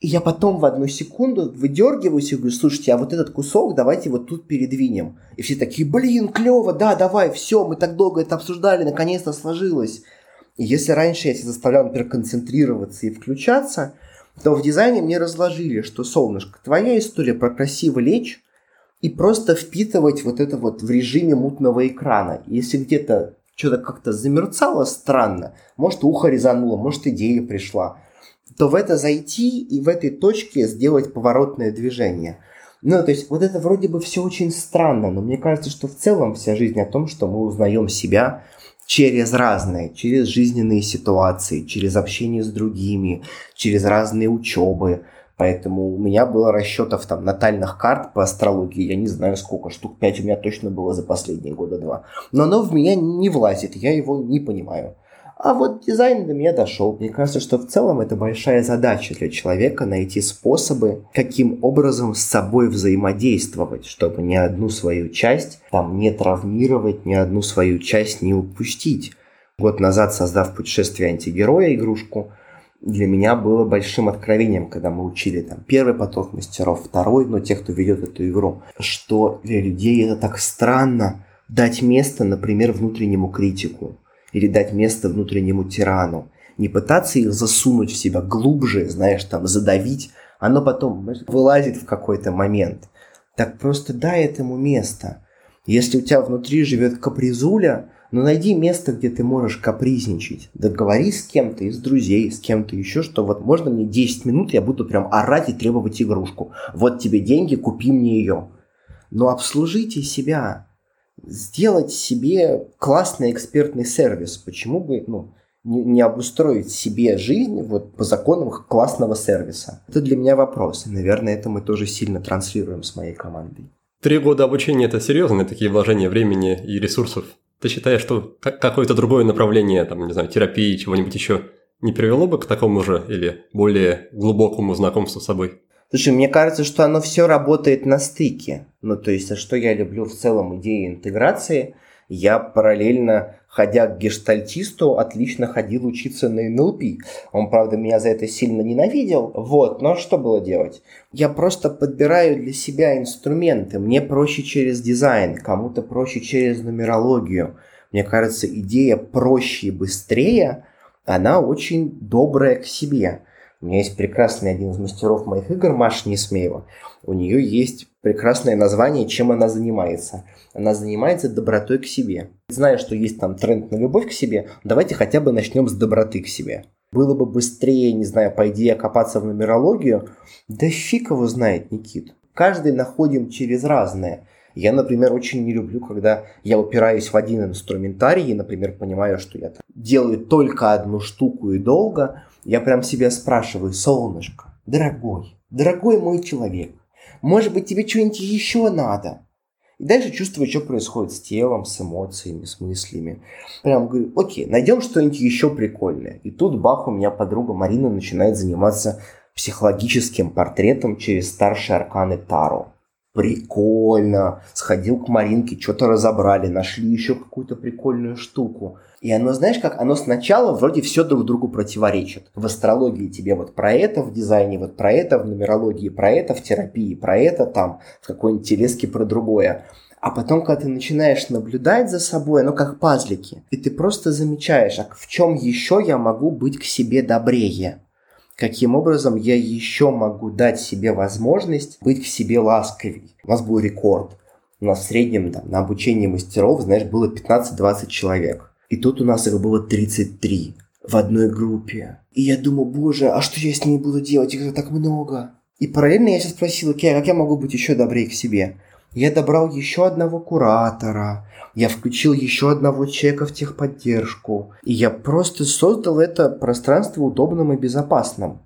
И я потом в одну секунду выдергиваюсь и говорю, слушайте, а вот этот кусок давайте вот тут передвинем. И все такие, блин, клево, да, давай, все, мы так долго это обсуждали, наконец-то сложилось. И если раньше я себя заставлял, например, концентрироваться и включаться, то в дизайне мне разложили, что, солнышко, твоя история про красиво лечь и просто впитывать вот это вот в режиме мутного экрана. Если где-то что-то как-то замерцало странно, может ухо резануло, может идея пришла, то в это зайти и в этой точке сделать поворотное движение. Ну, то есть вот это вроде бы все очень странно, но мне кажется, что в целом вся жизнь о том, что мы узнаем себя, через разные, через жизненные ситуации, через общение с другими, через разные учебы. Поэтому у меня было расчетов там натальных карт по астрологии, я не знаю сколько, штук 5 у меня точно было за последние года два. Но оно в меня не влазит, я его не понимаю. А вот дизайн до меня дошел. Мне кажется, что в целом это большая задача для человека найти способы, каким образом с собой взаимодействовать, чтобы ни одну свою часть там не травмировать, ни одну свою часть не упустить. Год назад, создав путешествие антигероя игрушку, для меня было большим откровением, когда мы учили там первый поток мастеров, второй, но тех, кто ведет эту игру, что для людей это так странно дать место, например, внутреннему критику или дать место внутреннему тирану. Не пытаться их засунуть в себя глубже, знаешь, там, задавить. Оно потом вылазит в какой-то момент. Так просто дай этому место. Если у тебя внутри живет капризуля, ну найди место, где ты можешь капризничать. Договорись с кем-то из друзей, с кем-то еще, что вот можно мне 10 минут, я буду прям орать и требовать игрушку. Вот тебе деньги, купи мне ее. Но обслужите себя сделать себе классный экспертный сервис. Почему бы ну, не, не обустроить себе жизнь вот по законам классного сервиса? Это для меня вопрос. И, наверное, это мы тоже сильно транслируем с моей командой. Три года обучения – это серьезные такие вложения времени и ресурсов. Ты считаешь, что какое-то другое направление, там, не знаю, терапии, чего-нибудь еще не привело бы к такому же или более глубокому знакомству с собой? Слушай, мне кажется, что оно все работает на стыке. Ну, то есть, а что я люблю в целом идеи интеграции, я параллельно, ходя к гештальтисту, отлично ходил учиться на НЛП. Он, правда, меня за это сильно ненавидел. Вот, но что было делать? Я просто подбираю для себя инструменты. Мне проще через дизайн, кому-то проще через нумерологию. Мне кажется, идея проще и быстрее, она очень добрая к себе. У меня есть прекрасный один из мастеров моих игр, Маша Несмеева. У нее есть прекрасное название, чем она занимается. Она занимается добротой к себе. Зная, что есть там тренд на любовь к себе, давайте хотя бы начнем с доброты к себе. Было бы быстрее, не знаю, по идее, окопаться в нумерологию. Да фиг его знает, Никит. Каждый находим через разное. Я, например, очень не люблю, когда я упираюсь в один инструментарий и, например, понимаю, что я делаю только одну штуку и долго, я прям себя спрашиваю, солнышко, дорогой, дорогой мой человек, может быть тебе что-нибудь еще надо? И дальше чувствую, что происходит с телом, с эмоциями, с мыслями. Прям говорю, окей, найдем что-нибудь еще прикольное. И тут бах, у меня подруга Марина начинает заниматься психологическим портретом через старшие арканы Таро. Прикольно. Сходил к Маринке, что-то разобрали, нашли еще какую-то прикольную штуку. И оно, знаешь, как оно сначала вроде все друг другу противоречит. В астрологии тебе вот про это, в дизайне вот про это, в нумерологии про это, в терапии про это, там, в какой-нибудь телеске про другое. А потом, когда ты начинаешь наблюдать за собой, оно как пазлики. И ты просто замечаешь, а в чем еще я могу быть к себе добрее каким образом я еще могу дать себе возможность быть к себе ласковей. У нас был рекорд. У нас в среднем там, на обучении мастеров, знаешь, было 15-20 человек. И тут у нас их было 33 в одной группе. И я думаю, боже, а что я с ними буду делать? Их так много. И параллельно я сейчас спросил, окей, а как я могу быть еще добрее к себе? Я добрал еще одного куратора, я включил еще одного человека в техподдержку, и я просто создал это пространство удобным и безопасным.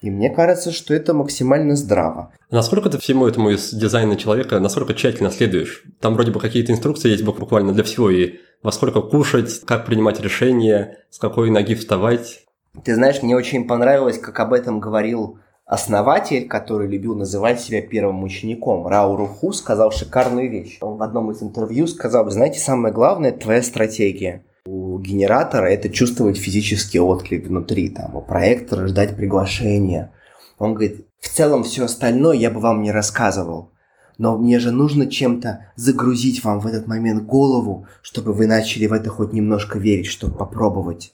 И мне кажется, что это максимально здраво. Насколько ты всему этому из дизайна человека, насколько тщательно следуешь? Там вроде бы какие-то инструкции есть буквально для всего, и во сколько кушать, как принимать решения, с какой ноги вставать. Ты знаешь, мне очень понравилось, как об этом говорил основатель, который любил называть себя первым учеником, Рау Руху, сказал шикарную вещь. Он в одном из интервью сказал, знаете, самое главное – твоя стратегия. У генератора это чувствовать физический отклик внутри, там, у проектора ждать приглашения. Он говорит, в целом все остальное я бы вам не рассказывал. Но мне же нужно чем-то загрузить вам в этот момент голову, чтобы вы начали в это хоть немножко верить, чтобы попробовать.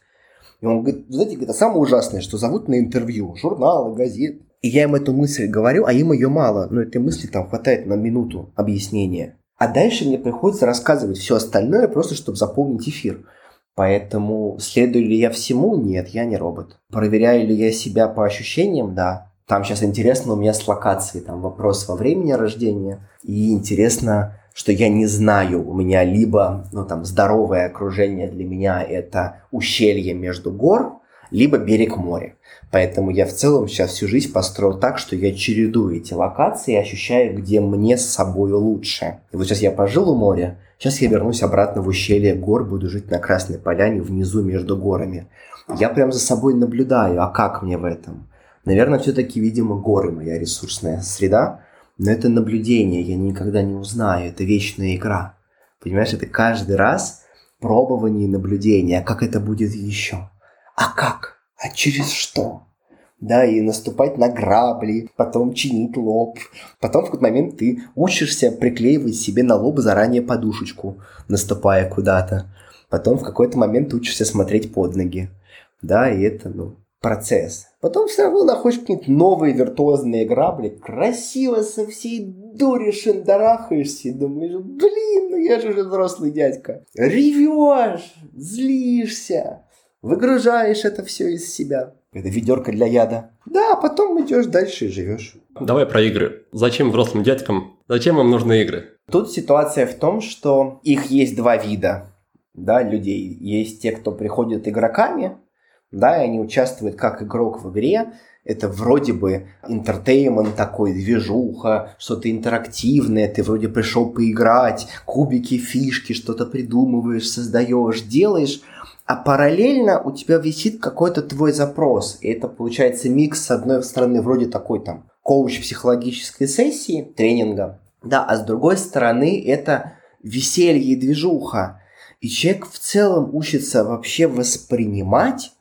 И он говорит, знаете, это самое ужасное, что зовут на интервью, журналы, газеты. И я им эту мысль говорю, а им ее мало. Но этой мысли там хватает на минуту объяснения. А дальше мне приходится рассказывать все остальное, просто чтобы заполнить эфир. Поэтому следую ли я всему? Нет, я не робот. Проверяю ли я себя по ощущениям? Да. Там сейчас интересно у меня с локацией, там вопрос во времени рождения. И интересно, что я не знаю, у меня либо, ну там, здоровое окружение для меня это ущелье между гор, либо берег моря. Поэтому я в целом сейчас всю жизнь построил так, что я чередую эти локации и ощущаю, где мне с собой лучше. И вот сейчас я пожил у моря, сейчас я вернусь обратно в ущелье гор, буду жить на Красной Поляне внизу между горами. Я прям за собой наблюдаю, а как мне в этом? Наверное, все-таки, видимо, горы моя ресурсная среда, но это наблюдение, я никогда не узнаю, это вечная игра. Понимаешь, это каждый раз пробование и наблюдение, а как это будет еще? А как? А через что? Да, и наступать на грабли, потом чинить лоб. Потом в какой-то момент ты учишься приклеивать себе на лоб заранее подушечку, наступая куда-то. Потом в какой-то момент учишься смотреть под ноги. Да, и это, ну, процесс. Потом все равно находишь какие-то новые виртуозные грабли, красиво со всей дури шандарахаешься и думаешь, блин, ну я же уже взрослый дядька. Ревешь, злишься, выгружаешь это все из себя. Это ведерко для яда. Да, потом идешь дальше и живешь. Давай про игры. Зачем взрослым дядькам? Зачем им нужны игры? Тут ситуация в том, что их есть два вида да, людей. Есть те, кто приходит игроками, да, и они участвуют как игрок в игре, Это вроде бы интертеймент такой, движуха, что-то интерактивное, ты вроде пришел поиграть, кубики, фишки, что-то придумываешь, создаешь, делаешь, а параллельно у тебя висит какой-то твой запрос. И это получается микс, с одной стороны, вроде такой там коуч психологической сессии, тренинга, да, а с другой стороны, это веселье и движуха. И человек в целом учится вообще воспринимать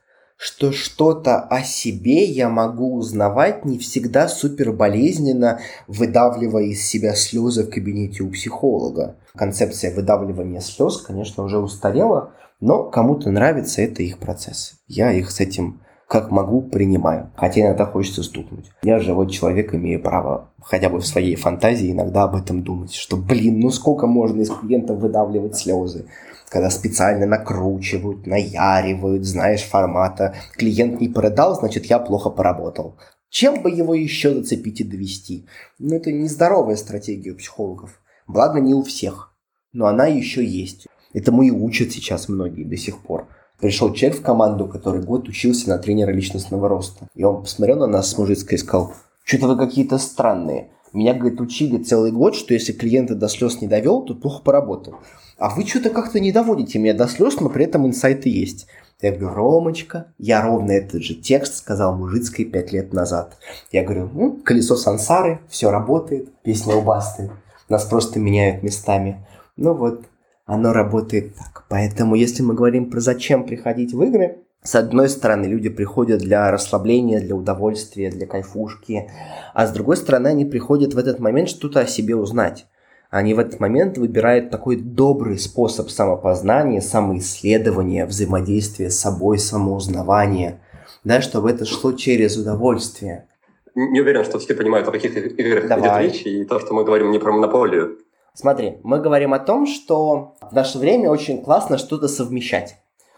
что что-то о себе я могу узнавать не всегда супер болезненно, выдавливая из себя слезы в кабинете у психолога. Концепция выдавливания слез, конечно, уже устарела, но кому-то нравится, это их процесс. Я их с этим как могу, принимаю. Хотя иногда хочется стукнуть. Я живой человек, имею право хотя бы в своей фантазии иногда об этом думать. Что, блин, ну сколько можно из клиентов выдавливать слезы? Когда специально накручивают, наяривают, знаешь, формата. Клиент не продал, значит, я плохо поработал. Чем бы его еще зацепить и довести? Ну, это нездоровая стратегия у психологов. Благо, не у всех. Но она еще есть. Этому и учат сейчас многие до сих пор. Пришел человек в команду, который год учился на тренера личностного роста. И он посмотрел на нас с мужицкой и сказал, что-то вы какие-то странные. Меня, говорит, учили целый год, что если клиента до слез не довел, то плохо поработал. А вы что-то как-то не доводите меня до слез, но при этом инсайты есть. Я говорю, Ромочка, я ровно этот же текст сказал мужицкой пять лет назад. Я говорю, ну, колесо сансары, все работает, песня у Басты. Нас просто меняют местами. Ну вот, оно работает так. Поэтому, если мы говорим про зачем приходить в игры, с одной стороны, люди приходят для расслабления, для удовольствия, для кайфушки, а с другой стороны, они приходят в этот момент что-то о себе узнать. Они в этот момент выбирают такой добрый способ самопознания, самоисследования, взаимодействия с собой, самоузнавания, да, чтобы это шло через удовольствие. Не уверен, что все понимают, о каких играх Давай. идет речь, и то, что мы говорим не про монополию. Смотри, мы говорим о том, что в наше время очень классно что-то совмещать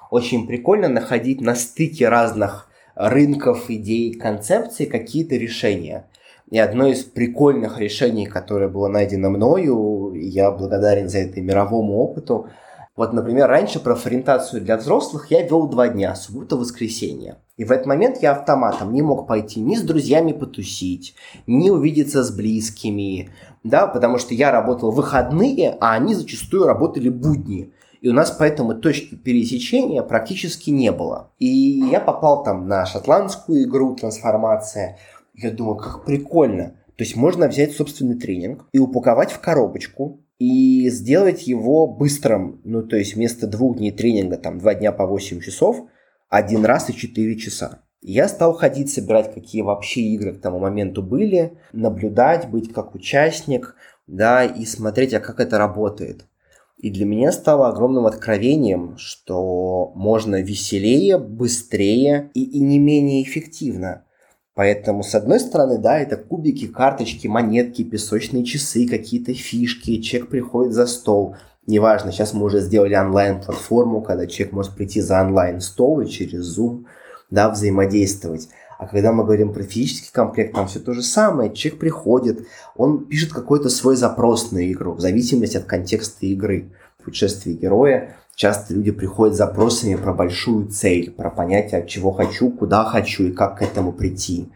очень прикольно находить на стыке разных рынков, идей, концепций какие-то решения. И одно из прикольных решений, которое было найдено мною, я благодарен за это мировому опыту, вот, например, раньше профориентацию для взрослых я вел два дня, суббота-воскресенье. И в этот момент я автоматом не мог пойти ни с друзьями потусить, ни увидеться с близкими, да, потому что я работал выходные, а они зачастую работали будни и у нас поэтому точки пересечения практически не было. И я попал там на шотландскую игру «Трансформация». Я думаю, как прикольно. То есть можно взять собственный тренинг и упаковать в коробочку, и сделать его быстрым. Ну, то есть вместо двух дней тренинга, там, два дня по 8 часов, один раз и 4 часа. Я стал ходить, собирать, какие вообще игры к тому моменту были, наблюдать, быть как участник, да, и смотреть, а как это работает. И для меня стало огромным откровением, что можно веселее, быстрее и, и не менее эффективно. Поэтому, с одной стороны, да, это кубики, карточки, монетки, песочные часы, какие-то фишки, человек приходит за стол. Неважно, сейчас мы уже сделали онлайн-платформу, когда человек может прийти за онлайн-стол и через Zoom да, взаимодействовать. А когда мы говорим про физический комплект, там все то же самое. Человек приходит, он пишет какой-то свой запрос на игру, в зависимости от контекста игры. В путешествии героя часто люди приходят с запросами про большую цель, про понятие, чего хочу, куда хочу и как к этому прийти.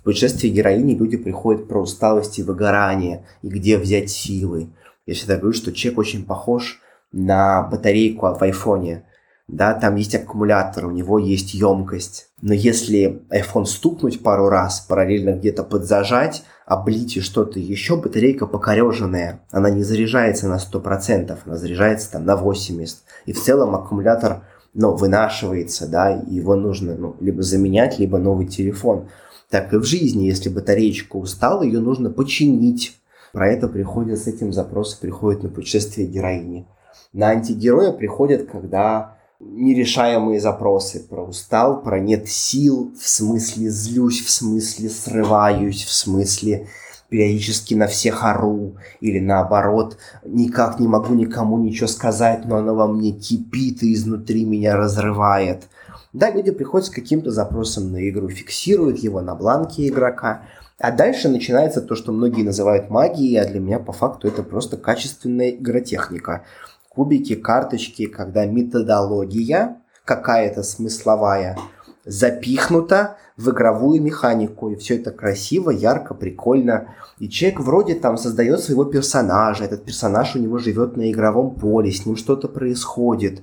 В путешествии героини люди приходят про усталость и выгорание, и где взять силы. Я всегда говорю, что человек очень похож на батарейку в айфоне да, там есть аккумулятор, у него есть емкость. Но если iPhone стукнуть пару раз, параллельно где-то подзажать, облить и что-то еще, батарейка покореженная, она не заряжается на 100%, она заряжается там на 80%. И в целом аккумулятор ну, вынашивается, да, его нужно ну, либо заменять, либо новый телефон. Так и в жизни, если батареечка устала, ее нужно починить. Про это приходят с этим запросы, приходят на путешествие героини. На антигероя приходят, когда нерешаемые запросы про устал, про нет сил, в смысле злюсь, в смысле срываюсь, в смысле периодически на всех ору, или наоборот, никак не могу никому ничего сказать, но оно во мне кипит и изнутри меня разрывает. Да, люди приходят с каким-то запросом на игру, фиксируют его на бланке игрока, а дальше начинается то, что многие называют магией, а для меня по факту это просто качественная игротехника – кубики, карточки, когда методология какая-то смысловая, запихнуто в игровую механику. И все это красиво, ярко, прикольно. И человек вроде там создает своего персонажа. Этот персонаж у него живет на игровом поле, с ним что-то происходит.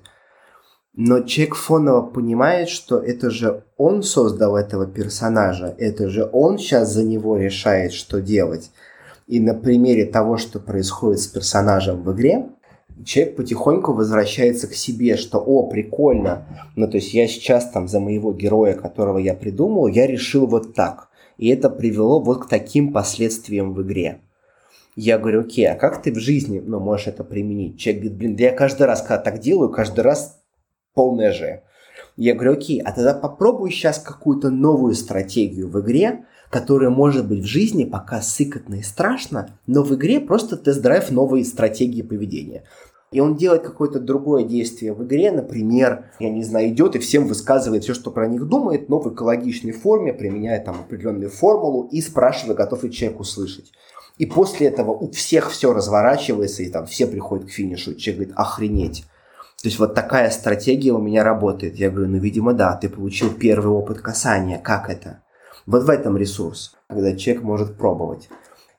Но человек фоново понимает, что это же он создал этого персонажа, это же он сейчас за него решает, что делать. И на примере того, что происходит с персонажем в игре, человек потихоньку возвращается к себе, что «О, прикольно!» Ну, то есть я сейчас там за моего героя, которого я придумал, я решил вот так. И это привело вот к таким последствиям в игре. Я говорю, окей, а как ты в жизни ну, можешь это применить? Человек говорит, блин, да я каждый раз, когда так делаю, каждый раз полная же. Я говорю, окей, а тогда попробуй сейчас какую-то новую стратегию в игре, которая может быть в жизни пока сыкотно и страшно, но в игре просто тест-драйв новой стратегии поведения. И он делает какое-то другое действие в игре, например, я не знаю, идет и всем высказывает все, что про них думает, но в экологичной форме, применяя там определенную формулу и спрашивая, готов ли человек услышать. И после этого у всех все разворачивается, и там все приходят к финишу. Человек говорит, охренеть. То есть вот такая стратегия у меня работает. Я говорю, ну, видимо, да, ты получил первый опыт касания. Как это? Вот в этом ресурс, когда человек может пробовать.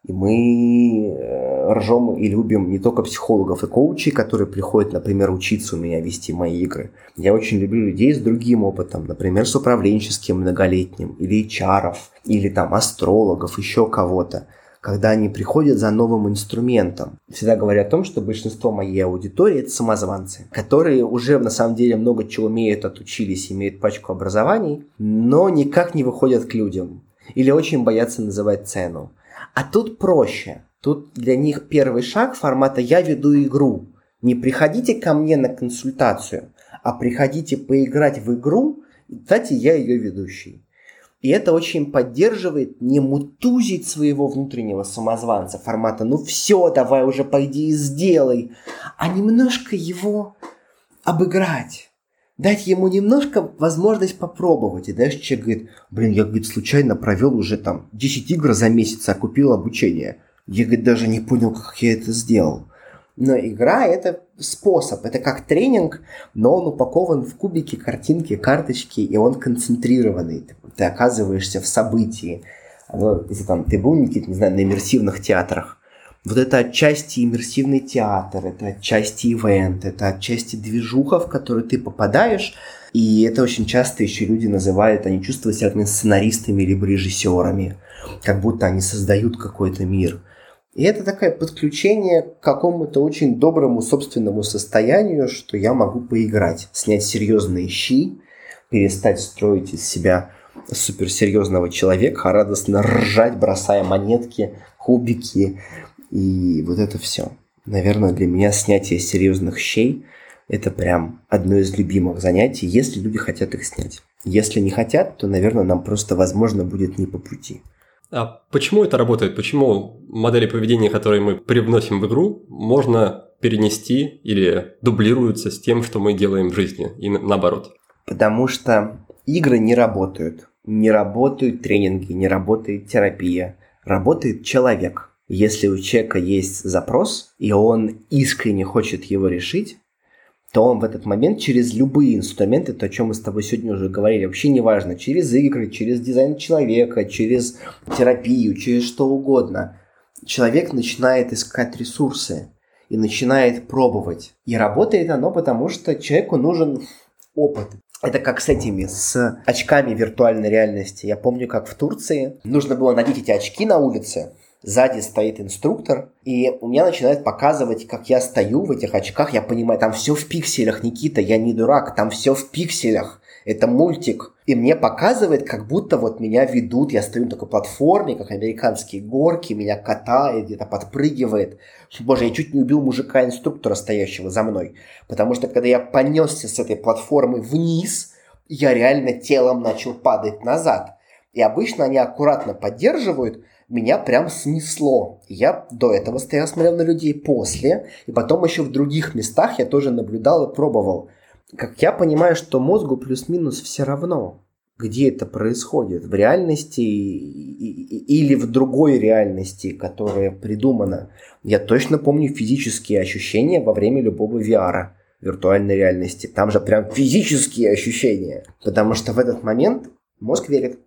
И мы э, ржем и любим не только психологов и коучей, которые приходят, например, учиться у меня вести мои игры. Я очень люблю людей с другим опытом, например, с управленческим многолетним, или HR, или там астрологов, еще кого-то когда они приходят за новым инструментом. Всегда говорю о том, что большинство моей аудитории это самозванцы, которые уже на самом деле много чего умеют, отучились, имеют пачку образований, но никак не выходят к людям или очень боятся называть цену. А тут проще. Тут для них первый шаг формата «я веду игру». Не приходите ко мне на консультацию, а приходите поиграть в игру, кстати, я ее ведущий. И это очень поддерживает не мутузить своего внутреннего самозванца формата «ну все, давай уже пойди и сделай», а немножко его обыграть. Дать ему немножко возможность попробовать. И дальше человек говорит, блин, я, говорит, случайно провел уже там 10 игр за месяц, а купил обучение. Я, говорит, даже не понял, как я это сделал. Но игра это способ, это как тренинг, но он упакован в кубики, картинки, карточки, и он концентрированный. Ты оказываешься в событии. Если там ты был, Никит, не знаю, на иммерсивных театрах, вот это отчасти иммерсивный театр, это отчасти ивент, это отчасти движуха, в которую ты попадаешь, и это очень часто еще люди называют, они чувствуют себя сценаристами либо режиссерами, как будто они создают какой-то мир – и это такое подключение к какому-то очень доброму собственному состоянию, что я могу поиграть, снять серьезные щи, перестать строить из себя суперсерьезного человека, а радостно ржать, бросая монетки, кубики и вот это все. Наверное, для меня снятие серьезных щей – это прям одно из любимых занятий, если люди хотят их снять. Если не хотят, то, наверное, нам просто, возможно, будет не по пути. А почему это работает? Почему модели поведения, которые мы привносим в игру, можно перенести или дублируются с тем, что мы делаем в жизни, и наоборот? Потому что игры не работают. Не работают тренинги, не работает терапия. Работает человек. Если у человека есть запрос, и он искренне хочет его решить, то он в этот момент через любые инструменты, то, о чем мы с тобой сегодня уже говорили, вообще неважно, через игры, через дизайн человека, через терапию, через что угодно, человек начинает искать ресурсы и начинает пробовать. И работает оно потому, что человеку нужен опыт. Это как с этими, с очками виртуальной реальности. Я помню, как в Турции нужно было надеть эти очки на улице, сзади стоит инструктор, и у меня начинает показывать, как я стою в этих очках, я понимаю, там все в пикселях, Никита, я не дурак, там все в пикселях. Это мультик. И мне показывает, как будто вот меня ведут, я стою на такой платформе, как американские горки, меня катает, где-то подпрыгивает. Боже, я чуть не убил мужика-инструктора, стоящего за мной. Потому что когда я понесся с этой платформы вниз, я реально телом начал падать назад. И обычно они аккуратно поддерживают, меня прям снесло. Я до этого стоял, смотрел на людей после, и потом еще в других местах я тоже наблюдал и пробовал. Как я понимаю, что мозгу плюс-минус все равно, где это происходит, в реальности или в другой реальности, которая придумана. Я точно помню физические ощущения во время любого VR. виртуальной реальности. Там же прям физические ощущения. Потому что в этот момент мозг верит.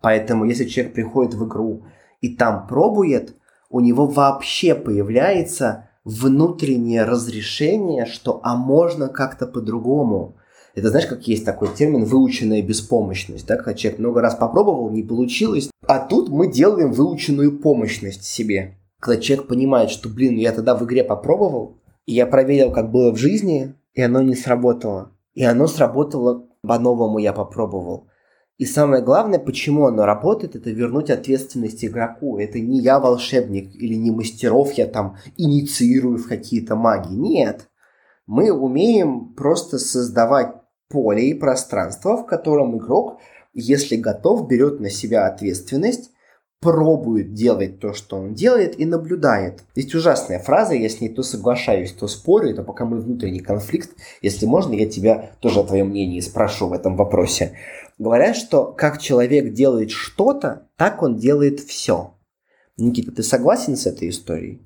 Поэтому если человек приходит в игру и там пробует, у него вообще появляется внутреннее разрешение, что а можно как-то по-другому. Это знаешь, как есть такой термин выученная беспомощность, да, когда человек много раз попробовал, не получилось, а тут мы делаем выученную помощность себе. Когда человек понимает, что, блин, я тогда в игре попробовал, и я проверил, как было в жизни, и оно не сработало. И оно сработало по-новому, я попробовал. И самое главное, почему оно работает, это вернуть ответственность игроку. Это не я волшебник или не мастеров я там инициирую в какие-то магии. Нет. Мы умеем просто создавать поле и пространство, в котором игрок, если готов, берет на себя ответственность пробует делать то, что он делает, и наблюдает. Есть ужасная фраза, я с ней то соглашаюсь, то спорю, это пока мой внутренний конфликт. Если можно, я тебя тоже о твоем мнении спрошу в этом вопросе. Говорят, что как человек делает что-то, так он делает все. Никита, ты согласен с этой историей?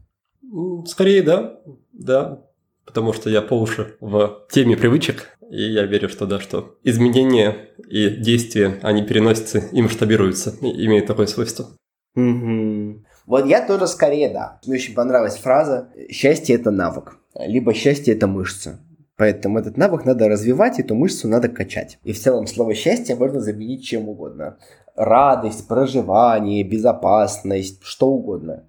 Скорее, да. Да. Потому что я по уши в теме привычек, и я верю, что да, что изменения и действия, они переносятся и масштабируются, и имеют такое свойство. Угу. Вот я тоже скорее да. Мне очень понравилась фраза «счастье – это навык», либо «счастье – это мышца». Поэтому этот навык надо развивать, эту мышцу надо качать. И в целом слово «счастье» можно заменить чем угодно. Радость, проживание, безопасность, что угодно.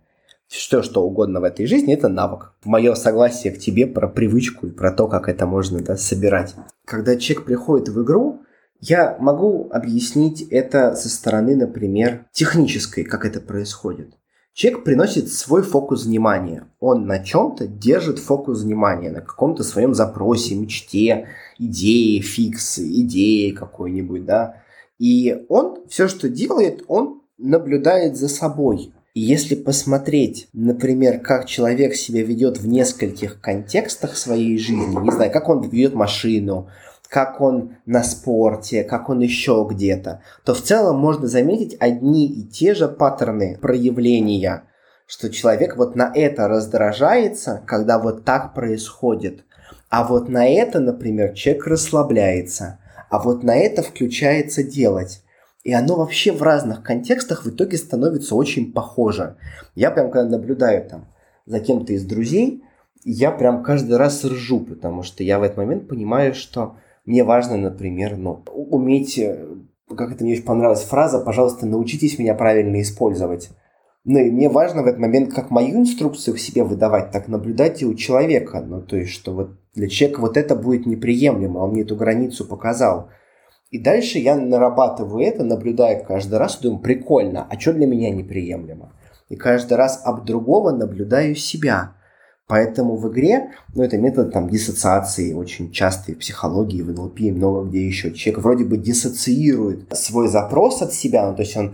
Все, что угодно в этой жизни, это навык. Мое согласие к тебе про привычку и про то, как это можно да, собирать. Когда человек приходит в игру, я могу объяснить это со стороны, например, технической, как это происходит. Человек приносит свой фокус внимания. Он на чем-то держит фокус внимания, на каком-то своем запросе, мечте, идее, фиксы, идее какой-нибудь, да. И он все, что делает, он наблюдает за собой. И если посмотреть, например, как человек себя ведет в нескольких контекстах своей жизни, не знаю, как он ведет машину, как он на спорте, как он еще где-то, то в целом можно заметить одни и те же паттерны проявления, что человек вот на это раздражается, когда вот так происходит, а вот на это, например, человек расслабляется, а вот на это включается делать. И оно вообще в разных контекстах в итоге становится очень похоже. Я прям когда наблюдаю там за кем-то из друзей, я прям каждый раз ржу, потому что я в этот момент понимаю, что мне важно, например, ну, уметь, э, как это мне очень понравилась фраза, пожалуйста, научитесь меня правильно использовать. Ну и мне важно в этот момент как мою инструкцию к себе выдавать, так наблюдать и у человека. Ну то есть, что вот для человека вот это будет неприемлемо, он мне эту границу показал. И дальше я нарабатываю это, наблюдая каждый раз, думаю, прикольно, а что для меня неприемлемо? И каждый раз об другого наблюдаю себя. Поэтому в игре, ну, это метод там диссоциации, очень частый в психологии, в НЛП и много где еще. Человек вроде бы диссоциирует свой запрос от себя, ну, то есть он,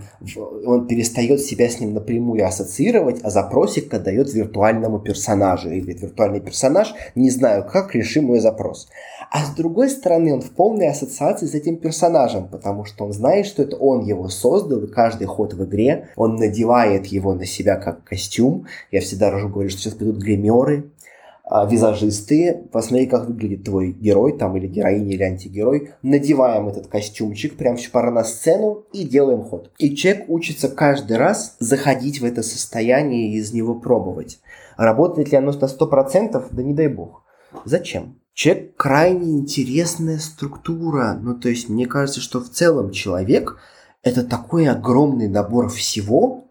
он перестает себя с ним напрямую ассоциировать, а запросик отдает виртуальному персонажу. И говорит, виртуальный персонаж, не знаю как, реши мой запрос. А с другой стороны, он в полной ассоциации с этим персонажем, потому что он знает, что это он его создал, и каждый ход в игре он надевает его на себя как костюм. Я всегда говорю, что сейчас придут гримеры, а, визажисты, посмотри, как выглядит твой герой, там, или героиня, или антигерой, надеваем этот костюмчик, прям пора на сцену и делаем ход. И человек учится каждый раз заходить в это состояние и из него пробовать. Работает ли оно на 100%? Да не дай бог. Зачем? Человек крайне интересная структура. Ну, то есть, мне кажется, что в целом человек – это такой огромный набор всего,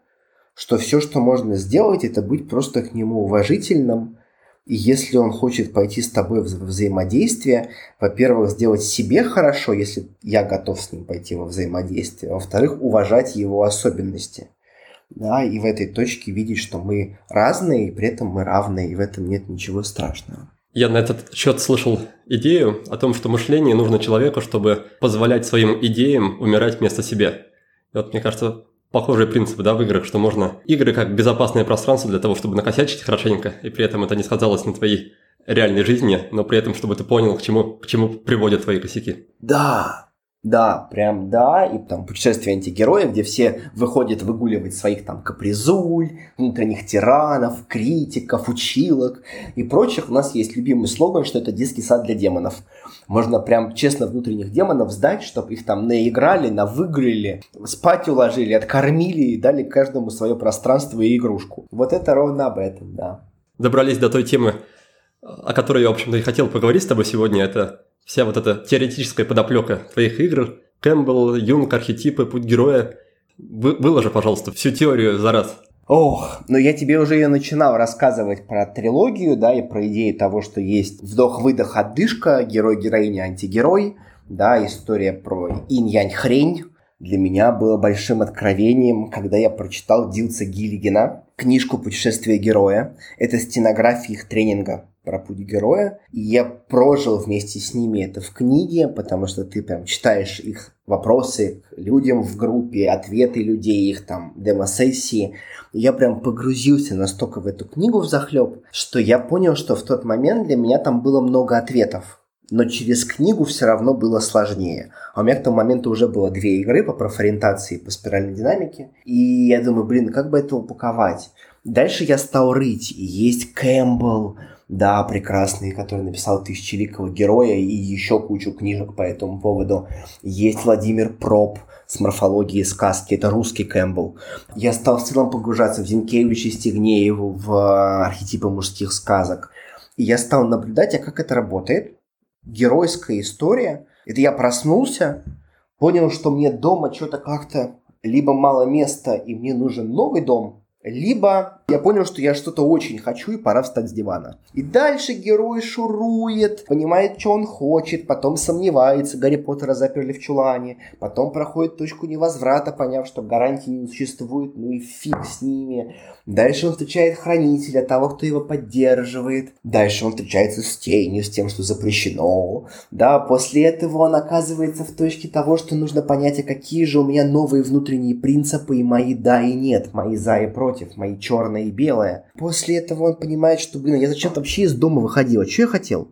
что все, что можно сделать, это быть просто к нему уважительным. И если он хочет пойти с тобой в взаимодействие, во-первых, сделать себе хорошо, если я готов с ним пойти во взаимодействие, во-вторых, уважать его особенности. Да, и в этой точке видеть, что мы разные, и при этом мы равные, и в этом нет ничего страшного. Я на этот счет слышал идею о том, что мышление нужно человеку, чтобы позволять своим идеям умирать вместо себя. И вот, мне кажется, похожие принципы да, в играх, что можно игры как безопасное пространство для того, чтобы накосячить хорошенько, и при этом это не сказалось на твоей реальной жизни, но при этом, чтобы ты понял, к чему, к чему приводят твои косяки. Да, Да, прям да, и там путешествие антигероя, где все выходят выгуливать своих там капризуль, внутренних тиранов, критиков, училок и прочих. У нас есть любимый слоган, что это детский сад для демонов. Можно прям честно внутренних демонов сдать, чтобы их там наиграли, навыграли, спать уложили, откормили и дали каждому свое пространство и игрушку. Вот это ровно об этом, да. Добрались до той темы, о которой я, в общем-то, и хотел поговорить с тобой сегодня. Это вся вот эта теоретическая подоплека твоих игр, Кэмпбелл, Юнг, архетипы, путь героя. Вы, выложи, пожалуйста, всю теорию за раз. Ох, но я тебе уже ее начинал рассказывать про трилогию, да, и про идею того, что есть вдох-выдох, отдышка, герой-героиня, антигерой, да, история про инь-янь-хрень. Для меня было большим откровением, когда я прочитал Дилца Гиллигена, книжку «Путешествие героя». Это стенография их тренинга про путь героя. И я прожил вместе с ними это в книге, потому что ты прям читаешь их вопросы к людям в группе, ответы людей, их там демо-сессии. я прям погрузился настолько в эту книгу в захлеб, что я понял, что в тот момент для меня там было много ответов. Но через книгу все равно было сложнее. А у меня к тому моменту уже было две игры по профориентации, по спиральной динамике. И я думаю, блин, как бы это упаковать? Дальше я стал рыть. И есть Кэмпбелл, да, прекрасный, который написал «Тысячеликого героя» и еще кучу книжек по этому поводу. Есть Владимир Проб с морфологией сказки, это русский Кэмпбелл. Я стал в целом погружаться в Зинкевича и Стегнееву, в э, архетипы мужских сказок. И я стал наблюдать, а как это работает. Геройская история. Это я проснулся, понял, что мне дома что-то как-то либо мало места, и мне нужен новый дом, либо я понял, что я что-то очень хочу и пора встать с дивана. И дальше герой шурует, понимает, что он хочет, потом сомневается, Гарри Поттера заперли в чулане, потом проходит точку невозврата, поняв, что гарантии не существует, ну и фиг с ними. Дальше он встречает хранителя, того, кто его поддерживает. Дальше он встречается с тенью, с тем, что запрещено. Да, после этого он оказывается в точке того, что нужно понять, а какие же у меня новые внутренние принципы и мои да и нет, мои за и против, мои черные черное и белое. После этого он понимает, что, блин, я зачем-то вообще из дома выходил. Что я хотел?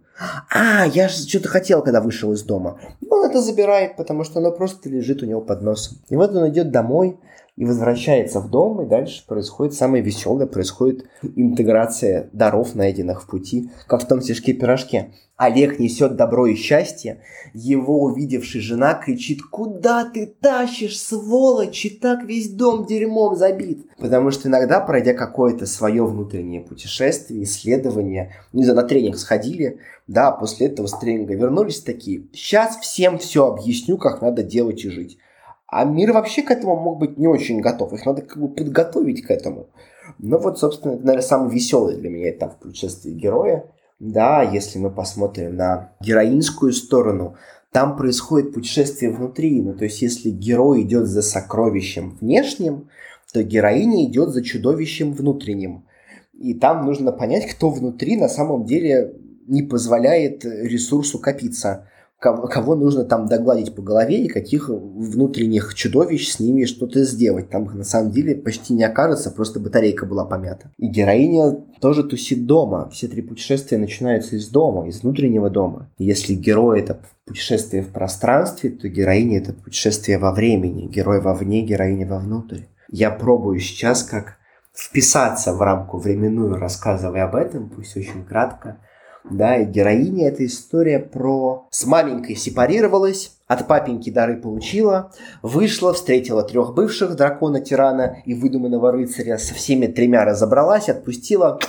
А, я же что-то хотел, когда вышел из дома. Он это забирает, потому что оно просто лежит у него под носом. И вот он идет домой и возвращается в дом, и дальше происходит самое веселое, происходит интеграция даров, найденных в пути, как в том стишке-пирожке. Олег несет добро и счастье. Его увидевшая жена кричит «Куда ты тащишь, сволочь? И так весь дом дерьмом забит!» Потому что иногда, пройдя какое-то свое внутреннее путешествие, исследование, не знаю, на тренинг сходили, да, после этого с тренинга вернулись такие «Сейчас всем все объясню, как надо делать и жить». А мир вообще к этому мог быть не очень готов. Их надо как бы подготовить к этому. Ну вот, собственно, это, наверное, самый веселый для меня этап в путешествии героя – да, если мы посмотрим на героинскую сторону, там происходит путешествие внутри. Ну, то есть, если герой идет за сокровищем внешним, то героиня идет за чудовищем внутренним. И там нужно понять, кто внутри на самом деле не позволяет ресурсу копиться кого, кого нужно там догладить по голове и каких внутренних чудовищ с ними что-то сделать. Там на самом деле почти не окажется, просто батарейка была помята. И героиня тоже тусит дома. Все три путешествия начинаются из дома, из внутреннего дома. И если герой это путешествие в пространстве, то героиня это путешествие во времени. Герой вовне, героиня вовнутрь. Я пробую сейчас как вписаться в рамку временную, рассказывая об этом, пусть очень кратко, да, и героиня эта история про с маменькой сепарировалась, от папеньки дары получила, вышла, встретила трех бывших дракона-тирана и выдуманного рыцаря, со всеми тремя разобралась, отпустила,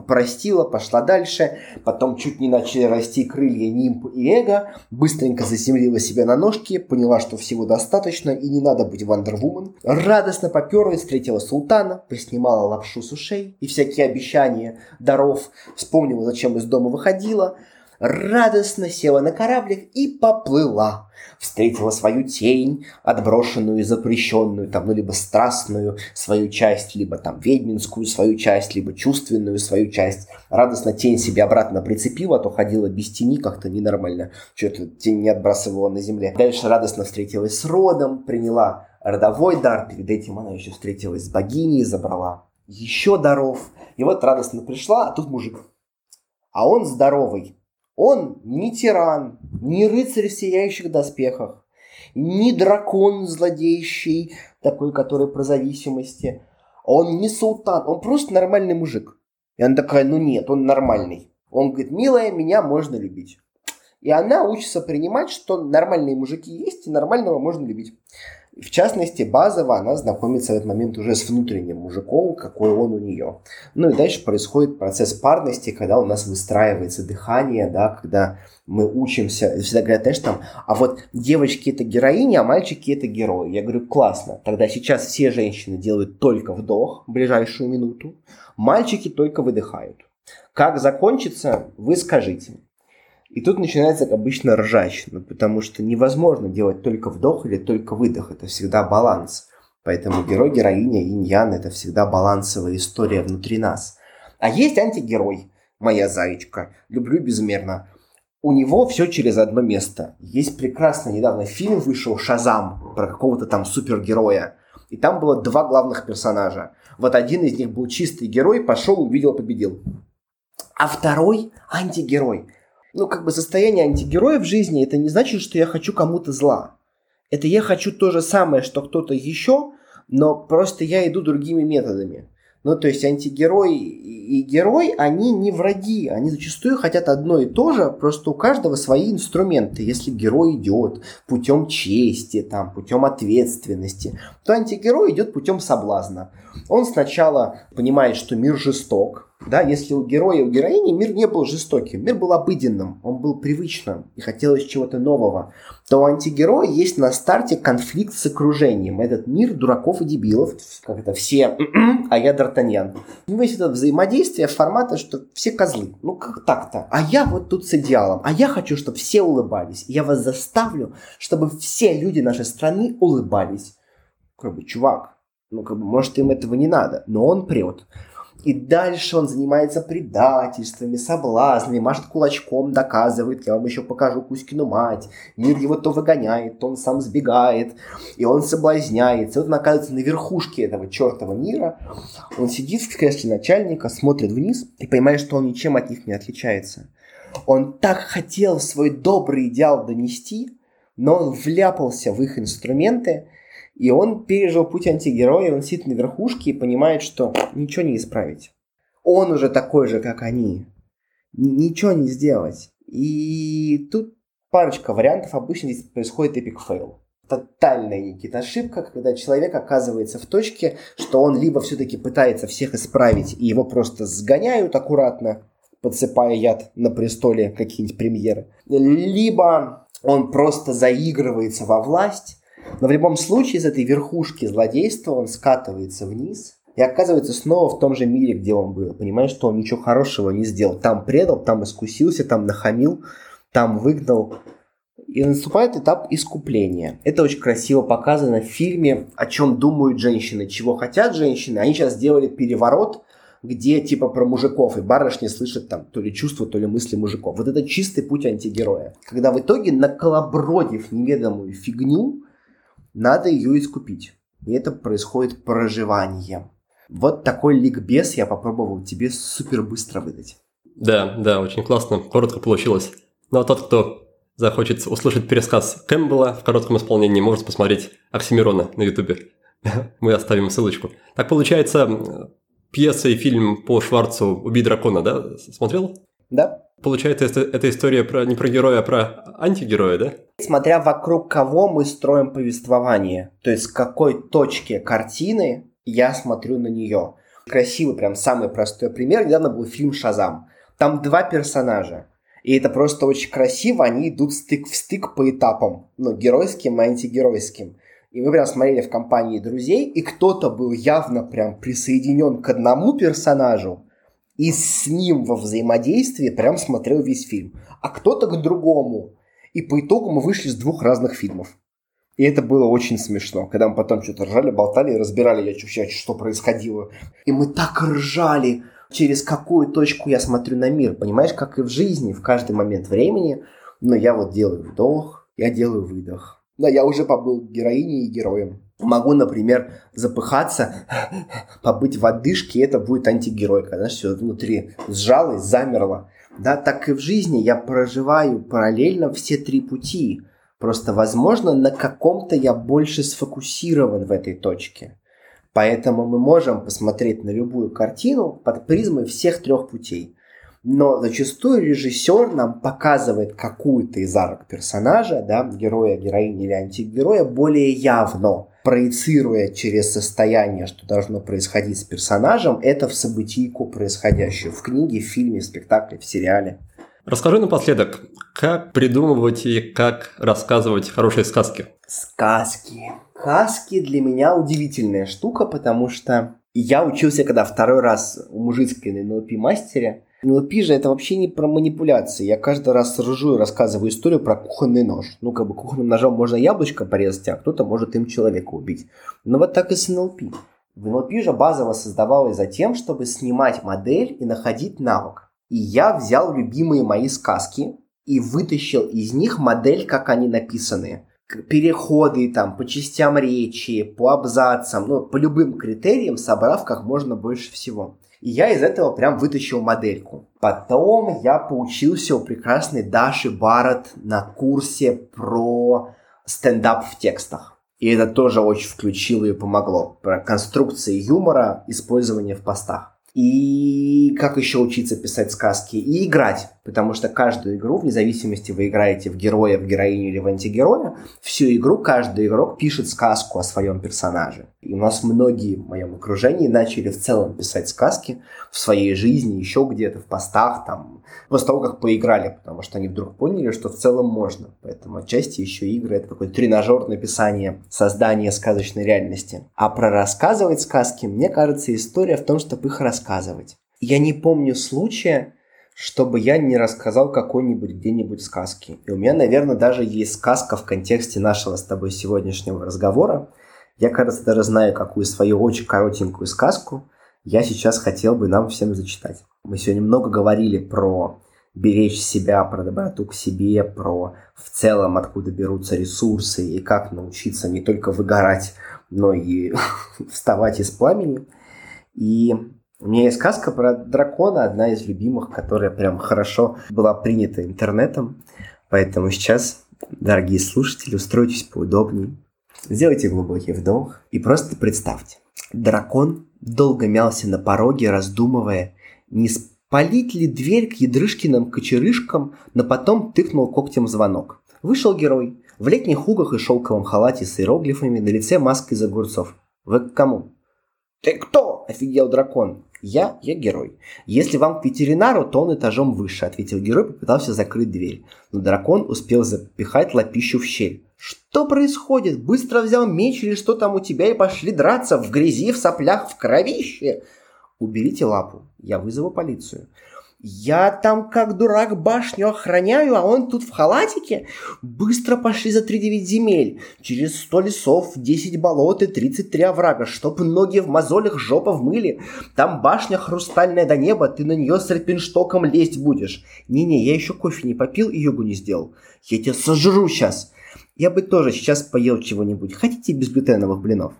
простила, пошла дальше, потом чуть не начали расти крылья нимб и эго, быстренько заземлила себя на ножки, поняла, что всего достаточно и не надо быть вандервумен, радостно поперла и встретила султана, поснимала лапшу с ушей и всякие обещания даров, вспомнила, зачем из дома выходила, радостно села на кораблик и поплыла. Встретила свою тень, отброшенную и запрещенную, там, ну, либо страстную свою часть, либо там ведьминскую свою часть, либо чувственную свою часть. Радостно тень себе обратно прицепила, а то ходила без тени как-то ненормально. Что-то тень не отбрасывала на земле. Дальше радостно встретилась с родом, приняла родовой дар. Перед этим она еще встретилась с богиней, забрала еще даров. И вот радостно пришла, а тут мужик. А он здоровый, он не тиран, не рыцарь в сияющих доспехах. не дракон злодейщий, такой, который про зависимости. Он не султан, он просто нормальный мужик. И она такая, ну нет, он нормальный. Он говорит, милая, меня можно любить. И она учится принимать, что нормальные мужики есть, и нормального можно любить. В частности, базово она знакомится в этот момент уже с внутренним мужиком, какой он у нее. Ну и дальше происходит процесс парности, когда у нас выстраивается дыхание, да, когда мы учимся, всегда говорят, знаешь, там, а вот девочки это героини, а мальчики это герои. Я говорю, классно, тогда сейчас все женщины делают только вдох в ближайшую минуту, мальчики только выдыхают. Как закончится, вы скажите. И тут начинается, как обычно, ржачно, потому что невозможно делать только вдох или только выдох. Это всегда баланс. Поэтому герой, героиня, инь-ян – это всегда балансовая история внутри нас. А есть антигерой, моя зайчка, люблю безмерно. У него все через одно место. Есть прекрасно недавно фильм вышел «Шазам» про какого-то там супергероя. И там было два главных персонажа. Вот один из них был чистый герой, пошел, увидел, победил. А второй антигерой – ну, как бы состояние антигероя в жизни, это не значит, что я хочу кому-то зла. Это я хочу то же самое, что кто-то еще, но просто я иду другими методами. Ну, то есть антигерой и герой, они не враги, они зачастую хотят одно и то же, просто у каждого свои инструменты. Если герой идет путем чести, там, путем ответственности, то антигерой идет путем соблазна. Он сначала понимает, что мир жесток, да, если у героя, у героини мир не был жестоким, мир был обыденным, он был привычным и хотелось чего-то нового, то у антигероя есть на старте конфликт с окружением. Этот мир дураков и дебилов, как это все, а я Д'Артаньян. У него есть это взаимодействие формата, что все козлы. Ну как так-то? А я вот тут с идеалом. А я хочу, чтобы все улыбались. Я вас заставлю, чтобы все люди нашей страны улыбались. Как бы, чувак, ну, как бы, может, им этого не надо, но он прет. И дальше он занимается предательствами, соблазнами, машет кулачком, доказывает, я вам еще покажу Кузькину мать. Мир его то выгоняет, то он сам сбегает, и он соблазняется. И вот он оказывается на верхушке этого чертова мира. Он сидит в кресле начальника, смотрит вниз и понимает, что он ничем от них не отличается. Он так хотел свой добрый идеал донести, но он вляпался в их инструменты – и он пережил путь антигероя, он сидит на верхушке и понимает, что ничего не исправить. Он уже такой же, как они. Ничего не сделать. И тут парочка вариантов. Обычно здесь происходит epic fail. Тотальная какая-то ошибка, когда человек оказывается в точке, что он либо все-таки пытается всех исправить, и его просто сгоняют аккуратно, подсыпая яд на престоле какие-нибудь премьеры, либо он просто заигрывается во власть, но в любом случае из этой верхушки злодейства он скатывается вниз и оказывается снова в том же мире, где он был. Понимаешь, что он ничего хорошего не сделал. Там предал, там искусился, там нахамил, там выгнал. И наступает этап искупления. Это очень красиво показано в фильме «О чем думают женщины, чего хотят женщины». Они сейчас сделали переворот, где типа про мужиков, и барышни слышат там то ли чувства, то ли мысли мужиков. Вот это чистый путь антигероя. Когда в итоге, наколобродив неведомую фигню, надо ее искупить. И это происходит проживанием. Вот такой ликбез я попробовал тебе супер быстро выдать. Да, да, очень классно, коротко получилось. Ну а тот, кто захочет услышать пересказ Кэмпбелла в коротком исполнении, может посмотреть Оксимирона на ютубе. Мы оставим ссылочку. Так получается, пьеса и фильм по Шварцу «Убей дракона», да? Смотрел? Да. Получается, это, это история про, не про героя, а про антигероя, да? Смотря вокруг кого мы строим повествование. То есть с какой точки картины я смотрю на нее. Красивый, прям самый простой пример. Недавно был фильм «Шазам». Там два персонажа. И это просто очень красиво, они идут стык в стык по этапам, ну, геройским и антигеройским. И мы прям смотрели в компании друзей, и кто-то был явно прям присоединен к одному персонажу, и с ним во взаимодействии прям смотрел весь фильм. А кто-то к другому. И по итогу мы вышли с двух разных фильмов. И это было очень смешно, когда мы потом что-то ржали, болтали и разбирали, что происходило. И мы так ржали, через какую точку я смотрю на мир. Понимаешь, как и в жизни, в каждый момент времени. Но я вот делаю вдох, я делаю выдох. Да, я уже побыл героиней и героем. Могу, например, запыхаться, побыть в одышке, и это будет антигеройка. Знаешь, все внутри сжалось, замерло. Да, так и в жизни я проживаю параллельно все три пути. Просто, возможно, на каком-то я больше сфокусирован в этой точке. Поэтому мы можем посмотреть на любую картину под призмой всех трех путей. Но зачастую режиссер нам показывает какую-то из арок персонажа, да, героя, героини или антигероя, более явно, проецируя через состояние, что должно происходить с персонажем, это в событийку происходящую в книге, в фильме, в спектакле, в сериале. Расскажи напоследок, как придумывать и как рассказывать хорошие сказки? Сказки. Сказки для меня удивительная штука, потому что я учился, когда второй раз у мужицкой на НЛП-мастере, НЛП же это вообще не про манипуляции. Я каждый раз ржу и рассказываю историю про кухонный нож. Ну, как бы кухонным ножом можно яблочко порезать, а кто-то может им человека убить. Но вот так и с НЛП. В НЛП же базово создавалось за тем, чтобы снимать модель и находить навык. И я взял любимые мои сказки и вытащил из них модель, как они написаны. Переходы там по частям речи, по абзацам, ну, по любым критериям, собрав как можно больше всего. И я из этого прям вытащил модельку. Потом я поучился у прекрасной Даши Барретт на курсе про стендап в текстах. И это тоже очень включило и помогло. Про конструкции юмора, использование в постах. И как еще учиться писать сказки? И играть. Потому что каждую игру, вне зависимости, вы играете в героя, в героиню или в антигероя, всю игру каждый игрок пишет сказку о своем персонаже. И у нас многие в моем окружении начали в целом писать сказки в своей жизни, еще где-то в постах, там, после того, как поиграли, потому что они вдруг поняли, что в целом можно. Поэтому отчасти еще игры — это такой тренажер написания, создания сказочной реальности. А про рассказывать сказки, мне кажется, история в том, чтобы их рассказывать. Я не помню случая, чтобы я не рассказал какой-нибудь где-нибудь сказки. И у меня, наверное, даже есть сказка в контексте нашего с тобой сегодняшнего разговора. Я, кажется, даже знаю какую свою очень коротенькую сказку я сейчас хотел бы нам всем зачитать. Мы сегодня много говорили про беречь себя, про доброту к себе, про в целом откуда берутся ресурсы и как научиться не только выгорать, но и вставать из пламени. И у меня есть сказка про дракона, одна из любимых, которая прям хорошо была принята интернетом. Поэтому сейчас, дорогие слушатели, устройтесь поудобнее, сделайте глубокий вдох и просто представьте. Дракон долго мялся на пороге, раздумывая, не спалить ли дверь к ядрышкиным кочерышкам, но потом тыкнул когтем в звонок. Вышел герой в летних хугах и шелковом халате с иероглифами, на лице маской из огурцов. «Вы к кому?» «Ты кто?» – офигел дракон. «Я, я герой. Если вам к ветеринару, то он этажом выше», — ответил герой, попытался закрыть дверь. Но дракон успел запихать лапищу в щель. «Что происходит? Быстро взял меч или что там у тебя и пошли драться в грязи, в соплях, в кровище?» «Уберите лапу, я вызову полицию». Я там как дурак башню охраняю, а он тут в халатике. Быстро пошли за три девять земель. Через сто лесов, десять болот и тридцать три оврага, чтоб ноги в мозолях, жопа в. Там башня хрустальная до неба, ты на нее с репинштоком лезть будешь. Не-не, я еще кофе не попил и йогу не сделал. Я тебя сожру сейчас. Я бы тоже сейчас поел чего-нибудь. Хотите безглютеновых блинов?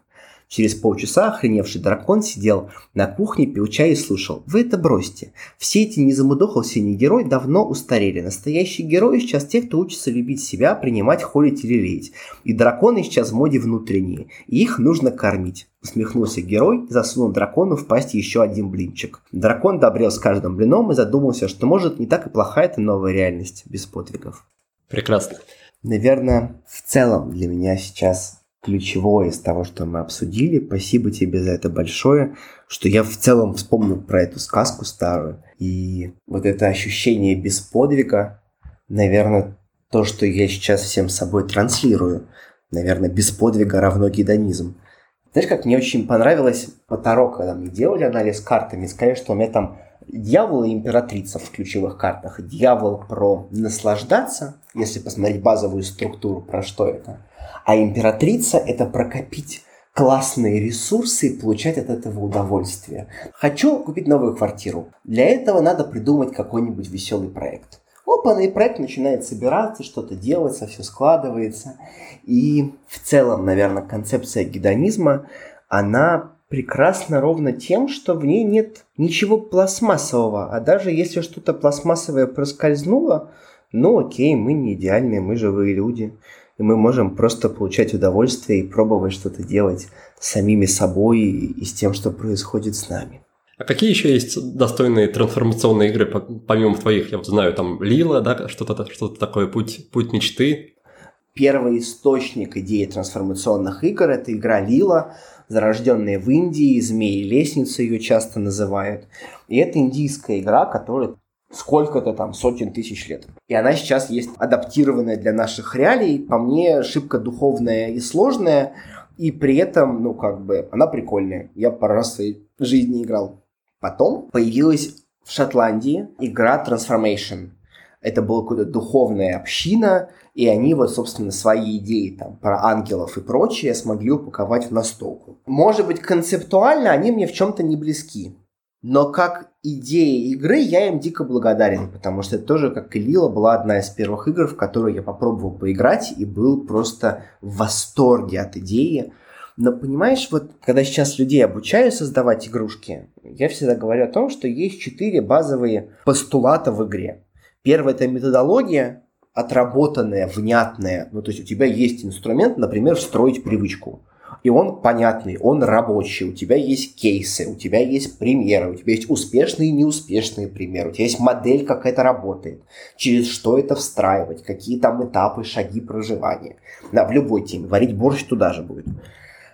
Через полчаса охреневший дракон сидел на кухне, пил чай и слушал. Вы это бросьте. Все эти незамудохал синий герой давно устарели. Настоящие герои сейчас те, кто учится любить себя, принимать, холить или леять. И драконы сейчас в моде внутренние. И их нужно кормить. Усмехнулся герой, засунул дракону в пасть еще один блинчик. Дракон добрел с каждым блином и задумался, что может не так и плохая эта новая реальность без подвигов. Прекрасно. Наверное, в целом для меня сейчас ключевое из того, что мы обсудили. Спасибо тебе за это большое, что я в целом вспомнил про эту сказку старую. И вот это ощущение без подвига, наверное, то, что я сейчас всем собой транслирую. Наверное, без подвига равно гедонизм. Знаешь, как мне очень понравилось по Таро, когда мы делали анализ картами, сказали, что у меня там дьявол и императрица в ключевых картах. Дьявол про наслаждаться, если посмотреть базовую структуру, про что это. А императрица – это прокопить классные ресурсы и получать от этого удовольствие. Хочу купить новую квартиру. Для этого надо придумать какой-нибудь веселый проект. Опа, и проект начинает собираться, что-то делается, все складывается. И в целом, наверное, концепция гедонизма, она прекрасна ровно тем, что в ней нет ничего пластмассового. А даже если что-то пластмассовое проскользнуло, ну окей, мы не идеальные, мы живые люди. и мы можем просто получать удовольствие и пробовать что-то делать самими собой и с тем, что происходит с нами. А какие еще есть достойные трансформационные игры, помимо твоих? Я вот знаю, там Лила, да, что-то что такое, путь, путь мечты. Первый источник идеи трансформационных игр – это игра Лила, зарожденная в Индии, «Змеи лестницы» ее часто называют. И это индийская игра, которая сколько-то там сотен тысяч лет. И она сейчас есть адаптированная для наших реалий, по мне, шибко духовная и сложная, и при этом, ну, как бы, она прикольная. Я пару раз в своей жизни играл. Потом появилась в Шотландии игра Transformation. Это была какая-то духовная община, и они вот, собственно, свои идеи там про ангелов и прочее смогли упаковать в настолку. Может быть, концептуально они мне в чем-то не близки. Но как идея игры я им дико благодарен, потому что это тоже, как и Лила, была одна из первых игр, в которую я попробовал поиграть и был просто в восторге от идеи. Но понимаешь, вот когда сейчас людей обучаю создавать игрушки, я всегда говорю о том, что есть четыре базовые постулата в игре. Первое – это методология, отработанная, внятная. Ну, то есть у тебя есть инструмент, например, встроить привычку и он понятный, он рабочий, у тебя есть кейсы, у тебя есть примеры, у тебя есть успешные и неуспешные примеры, у тебя есть модель, как это работает, через что это встраивать, какие там этапы, шаги проживания. Да, в любой теме. Варить борщ туда же будет.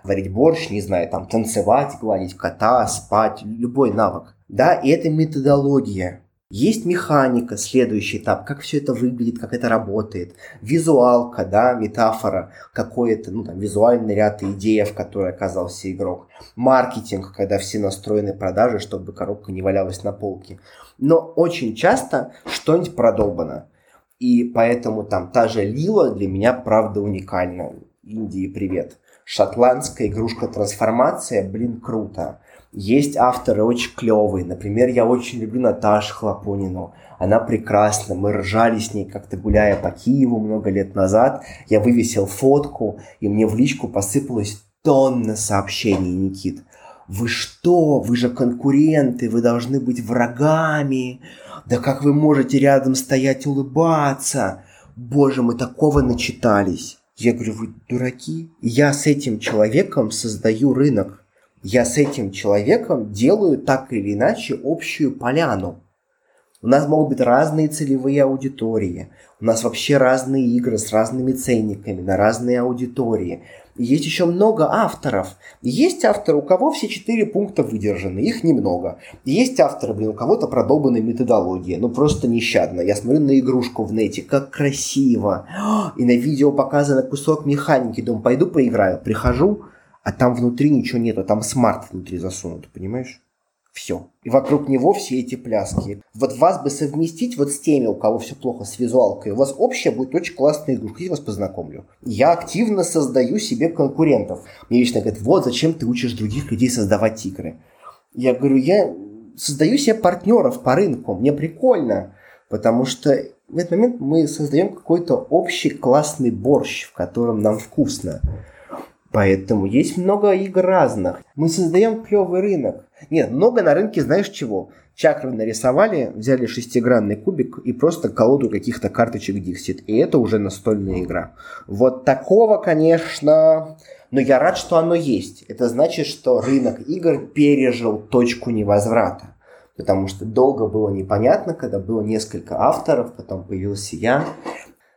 Варить борщ, не знаю, там танцевать, гладить кота, спать, любой навык. Да, и это методология, есть механика, следующий этап, как все это выглядит, как это работает. Визуалка, да, метафора, какой-то, ну, там, визуальный ряд и идея, в которой оказался игрок. Маркетинг, когда все настроены продажи, чтобы коробка не валялась на полке. Но очень часто что-нибудь продолбано. И поэтому там та же Лила для меня правда уникальна. Индии привет. Шотландская игрушка трансформация, блин, круто. Есть авторы очень клевые. Например, я очень люблю Наташу Хлопонину. Она прекрасна. Мы ржали с ней как-то гуляя по Киеву много лет назад. Я вывесил фотку, и мне в личку посыпалось тонна сообщений, Никит. Вы что? Вы же конкуренты, вы должны быть врагами. Да как вы можете рядом стоять улыбаться? Боже, мы такого начитались. Я говорю, вы дураки? Я с этим человеком создаю рынок я с этим человеком делаю так или иначе общую поляну. У нас могут быть разные целевые аудитории. У нас вообще разные игры с разными ценниками на разные аудитории. есть еще много авторов. есть авторы, у кого все четыре пункта выдержаны, их немного. есть авторы, блин, у кого-то продолбанная методология, ну просто нещадно. Я смотрю на игрушку в нете, как красиво. И на видео показано кусок механики, думаю, пойду поиграю. Прихожу, а там внутри ничего нету, там смарт внутри засунут, понимаешь? Все. И вокруг него все эти пляски. Вот вас бы совместить вот с теми, у кого все плохо с визуалкой, у вас общая будет очень классная игрушка. Я вас познакомлю. Я активно создаю себе конкурентов. Мне вечно говорят, вот зачем ты учишь других людей создавать игры. Я говорю, я создаю себе партнеров по рынку. Мне прикольно. Потому что в этот момент мы создаем какой-то общий классный борщ, в котором нам вкусно. Поэтому есть много игр разных. Мы создаем клевый рынок. Нет, много на рынке знаешь чего? Чакры нарисовали, взяли шестигранный кубик и просто колоду каких-то карточек Dixit. И это уже настольная игра. Вот такого, конечно... Но я рад, что оно есть. Это значит, что рынок игр пережил точку невозврата. Потому что долго было непонятно, когда было несколько авторов, потом появился я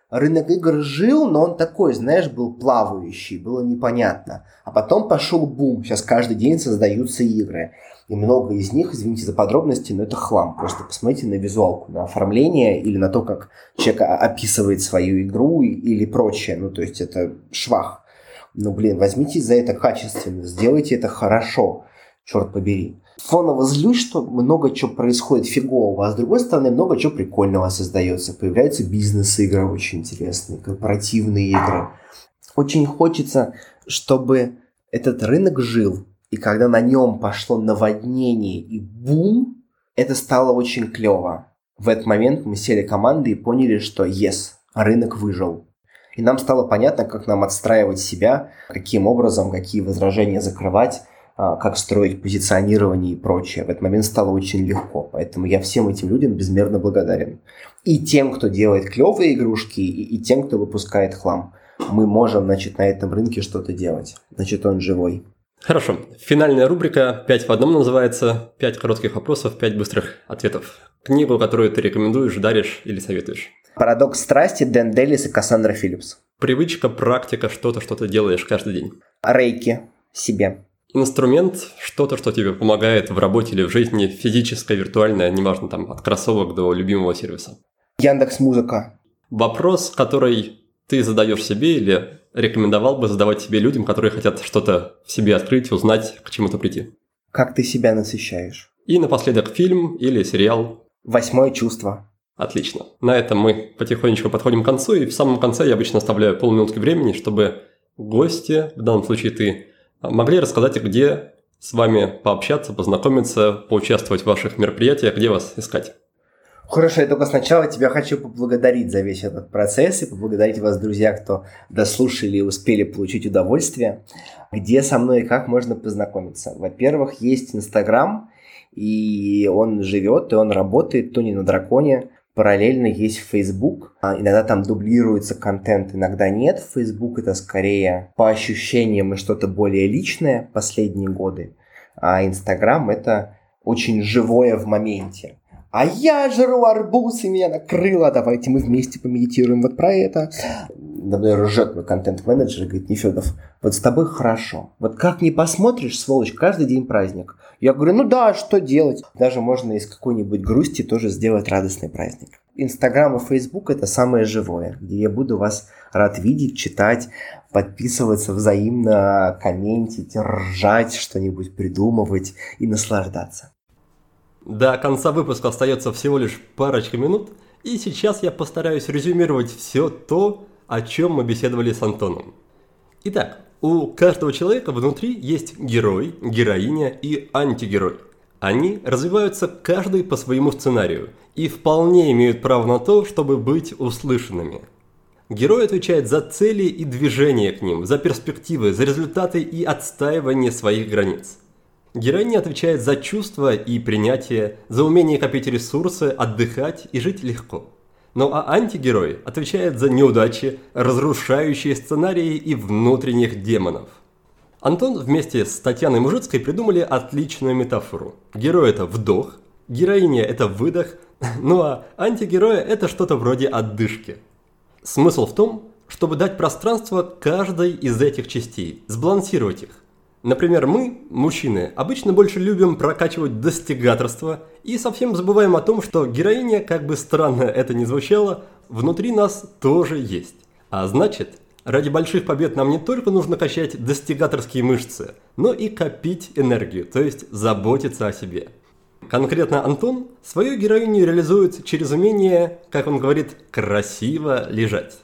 рынок игр жил, но он такой, знаешь, был плавающий, было непонятно. А потом пошел бум, сейчас каждый день создаются игры. И много из них, извините за подробности, но это хлам. Просто посмотрите на визуалку, на оформление или на то, как человек описывает свою игру или прочее. Ну, то есть это швах. Ну, блин, возьмите за это качественно, сделайте это хорошо, черт побери фоново злюсь, что много чего происходит фигового, а с другой стороны много чего прикольного создается. Появляются бизнес-игры очень интересные, корпоративные игры. Очень хочется, чтобы этот рынок жил, и когда на нем пошло наводнение и бум, это стало очень клево. В этот момент мы сели команды и поняли, что yes, рынок выжил. И нам стало понятно, как нам отстраивать себя, каким образом, какие возражения закрывать, как строить позиционирование и прочее. В этот момент стало очень легко. Поэтому я всем этим людям безмерно благодарен. И тем, кто делает клевые игрушки, и, и тем, кто выпускает хлам. мы можем, значит, на этом рынке что-то делать. Значит, он живой. Хорошо. Финальная рубрика «Пять в одном» называется. Пять коротких вопросов, пять быстрых ответов. Книгу, которую ты рекомендуешь, даришь или советуешь. «Парадокс страсти» Дэн Делис и Кассандра Филлипс. Привычка, практика, что-то, что ты делаешь каждый день. Рейки себе. Инструмент, что-то, что тебе помогает в работе или в жизни, физическое, виртуальное, неважно, там, от кроссовок до любимого сервиса. Яндекс Музыка. Вопрос, который ты задаешь себе или рекомендовал бы задавать себе людям, которые хотят что-то в себе открыть, узнать, к чему-то прийти. Как ты себя насыщаешь? И напоследок фильм или сериал. Восьмое чувство. Отлично. На этом мы потихонечку подходим к концу, и в самом конце я обычно оставляю полминутки времени, чтобы гости, в данном случае ты, могли рассказать, где с вами пообщаться, познакомиться, поучаствовать в ваших мероприятиях, где вас искать. Хорошо, я только сначала тебя хочу поблагодарить за весь этот процесс и поблагодарить вас, друзья, кто дослушали и успели получить удовольствие. Где со мной и как можно познакомиться? Во-первых, есть Инстаграм, и он живет, и он работает, то не на драконе. Параллельно есть Facebook. А иногда там дублируется контент, иногда нет. Facebook это скорее по ощущениям и что-то более личное последние годы. А Instagram это очень живое в моменте. А я жру арбуз, и меня накрыло. Давайте мы вместе помедитируем вот про это. Давно ржет мой контент-менеджер и говорит, Нефедов, вот с тобой хорошо. Вот как не посмотришь, сволочь, каждый день праздник. Я говорю, ну да, что делать? Даже можно из какой-нибудь грусти тоже сделать радостный праздник. Инстаграм и Фейсбук – это самое живое, где я буду вас рад видеть, читать, подписываться взаимно, комментить, ржать, что-нибудь придумывать и наслаждаться. До конца выпуска остается всего лишь парочка минут, и сейчас я постараюсь резюмировать все то, о чем мы беседовали с Антоном. Итак, у каждого человека внутри есть герой, героиня и антигерой. Они развиваются каждый по своему сценарию и вполне имеют право на то, чтобы быть услышанными. Герой отвечает за цели и движения к ним, за перспективы, за результаты и отстаивание своих границ. Героиня отвечает за чувства и принятие, за умение копить ресурсы, отдыхать и жить легко. Ну а антигерой отвечает за неудачи, разрушающие сценарии и внутренних демонов. Антон вместе с Татьяной Мужицкой придумали отличную метафору. Герой – это вдох, героиня – это выдох, ну а антигероя – это что-то вроде отдышки. Смысл в том, чтобы дать пространство каждой из этих частей, сбалансировать их. Например, мы, мужчины, обычно больше любим прокачивать достигаторство и совсем забываем о том, что героиня, как бы странно это ни звучало, внутри нас тоже есть. А значит, ради больших побед нам не только нужно качать достигаторские мышцы, но и копить энергию, то есть заботиться о себе. Конкретно Антон свою героиню реализует через умение, как он говорит, красиво лежать.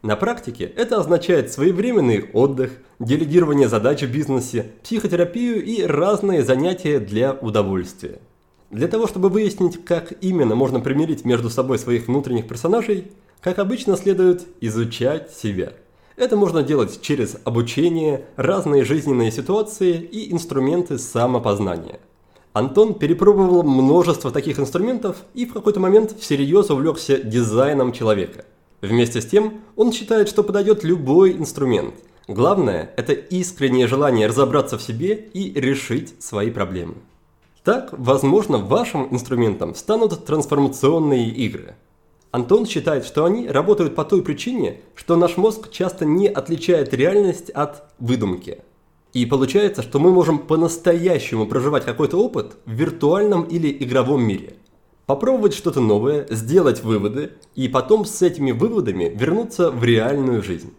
На практике это означает своевременный отдых, делегирование задач в бизнесе, психотерапию и разные занятия для удовольствия. Для того, чтобы выяснить, как именно можно примирить между собой своих внутренних персонажей, как обычно следует изучать себя. Это можно делать через обучение, разные жизненные ситуации и инструменты самопознания. Антон перепробовал множество таких инструментов и в какой-то момент всерьез увлекся дизайном человека – Вместе с тем, он считает, что подойдет любой инструмент. Главное – это искреннее желание разобраться в себе и решить свои проблемы. Так, возможно, вашим инструментом станут трансформационные игры. Антон считает, что они работают по той причине, что наш мозг часто не отличает реальность от выдумки. И получается, что мы можем по-настоящему проживать какой-то опыт в виртуальном или игровом мире – попробовать что-то новое, сделать выводы и потом с этими выводами вернуться в реальную жизнь.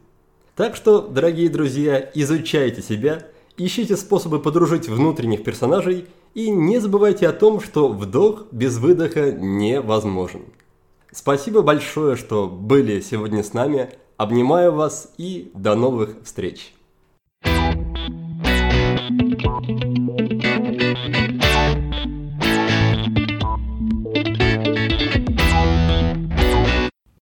Так что, дорогие друзья, изучайте себя, ищите способы подружить внутренних персонажей и не забывайте о том, что вдох без выдоха невозможен. Спасибо большое, что были сегодня с нами. Обнимаю вас и до новых встреч. Thank you.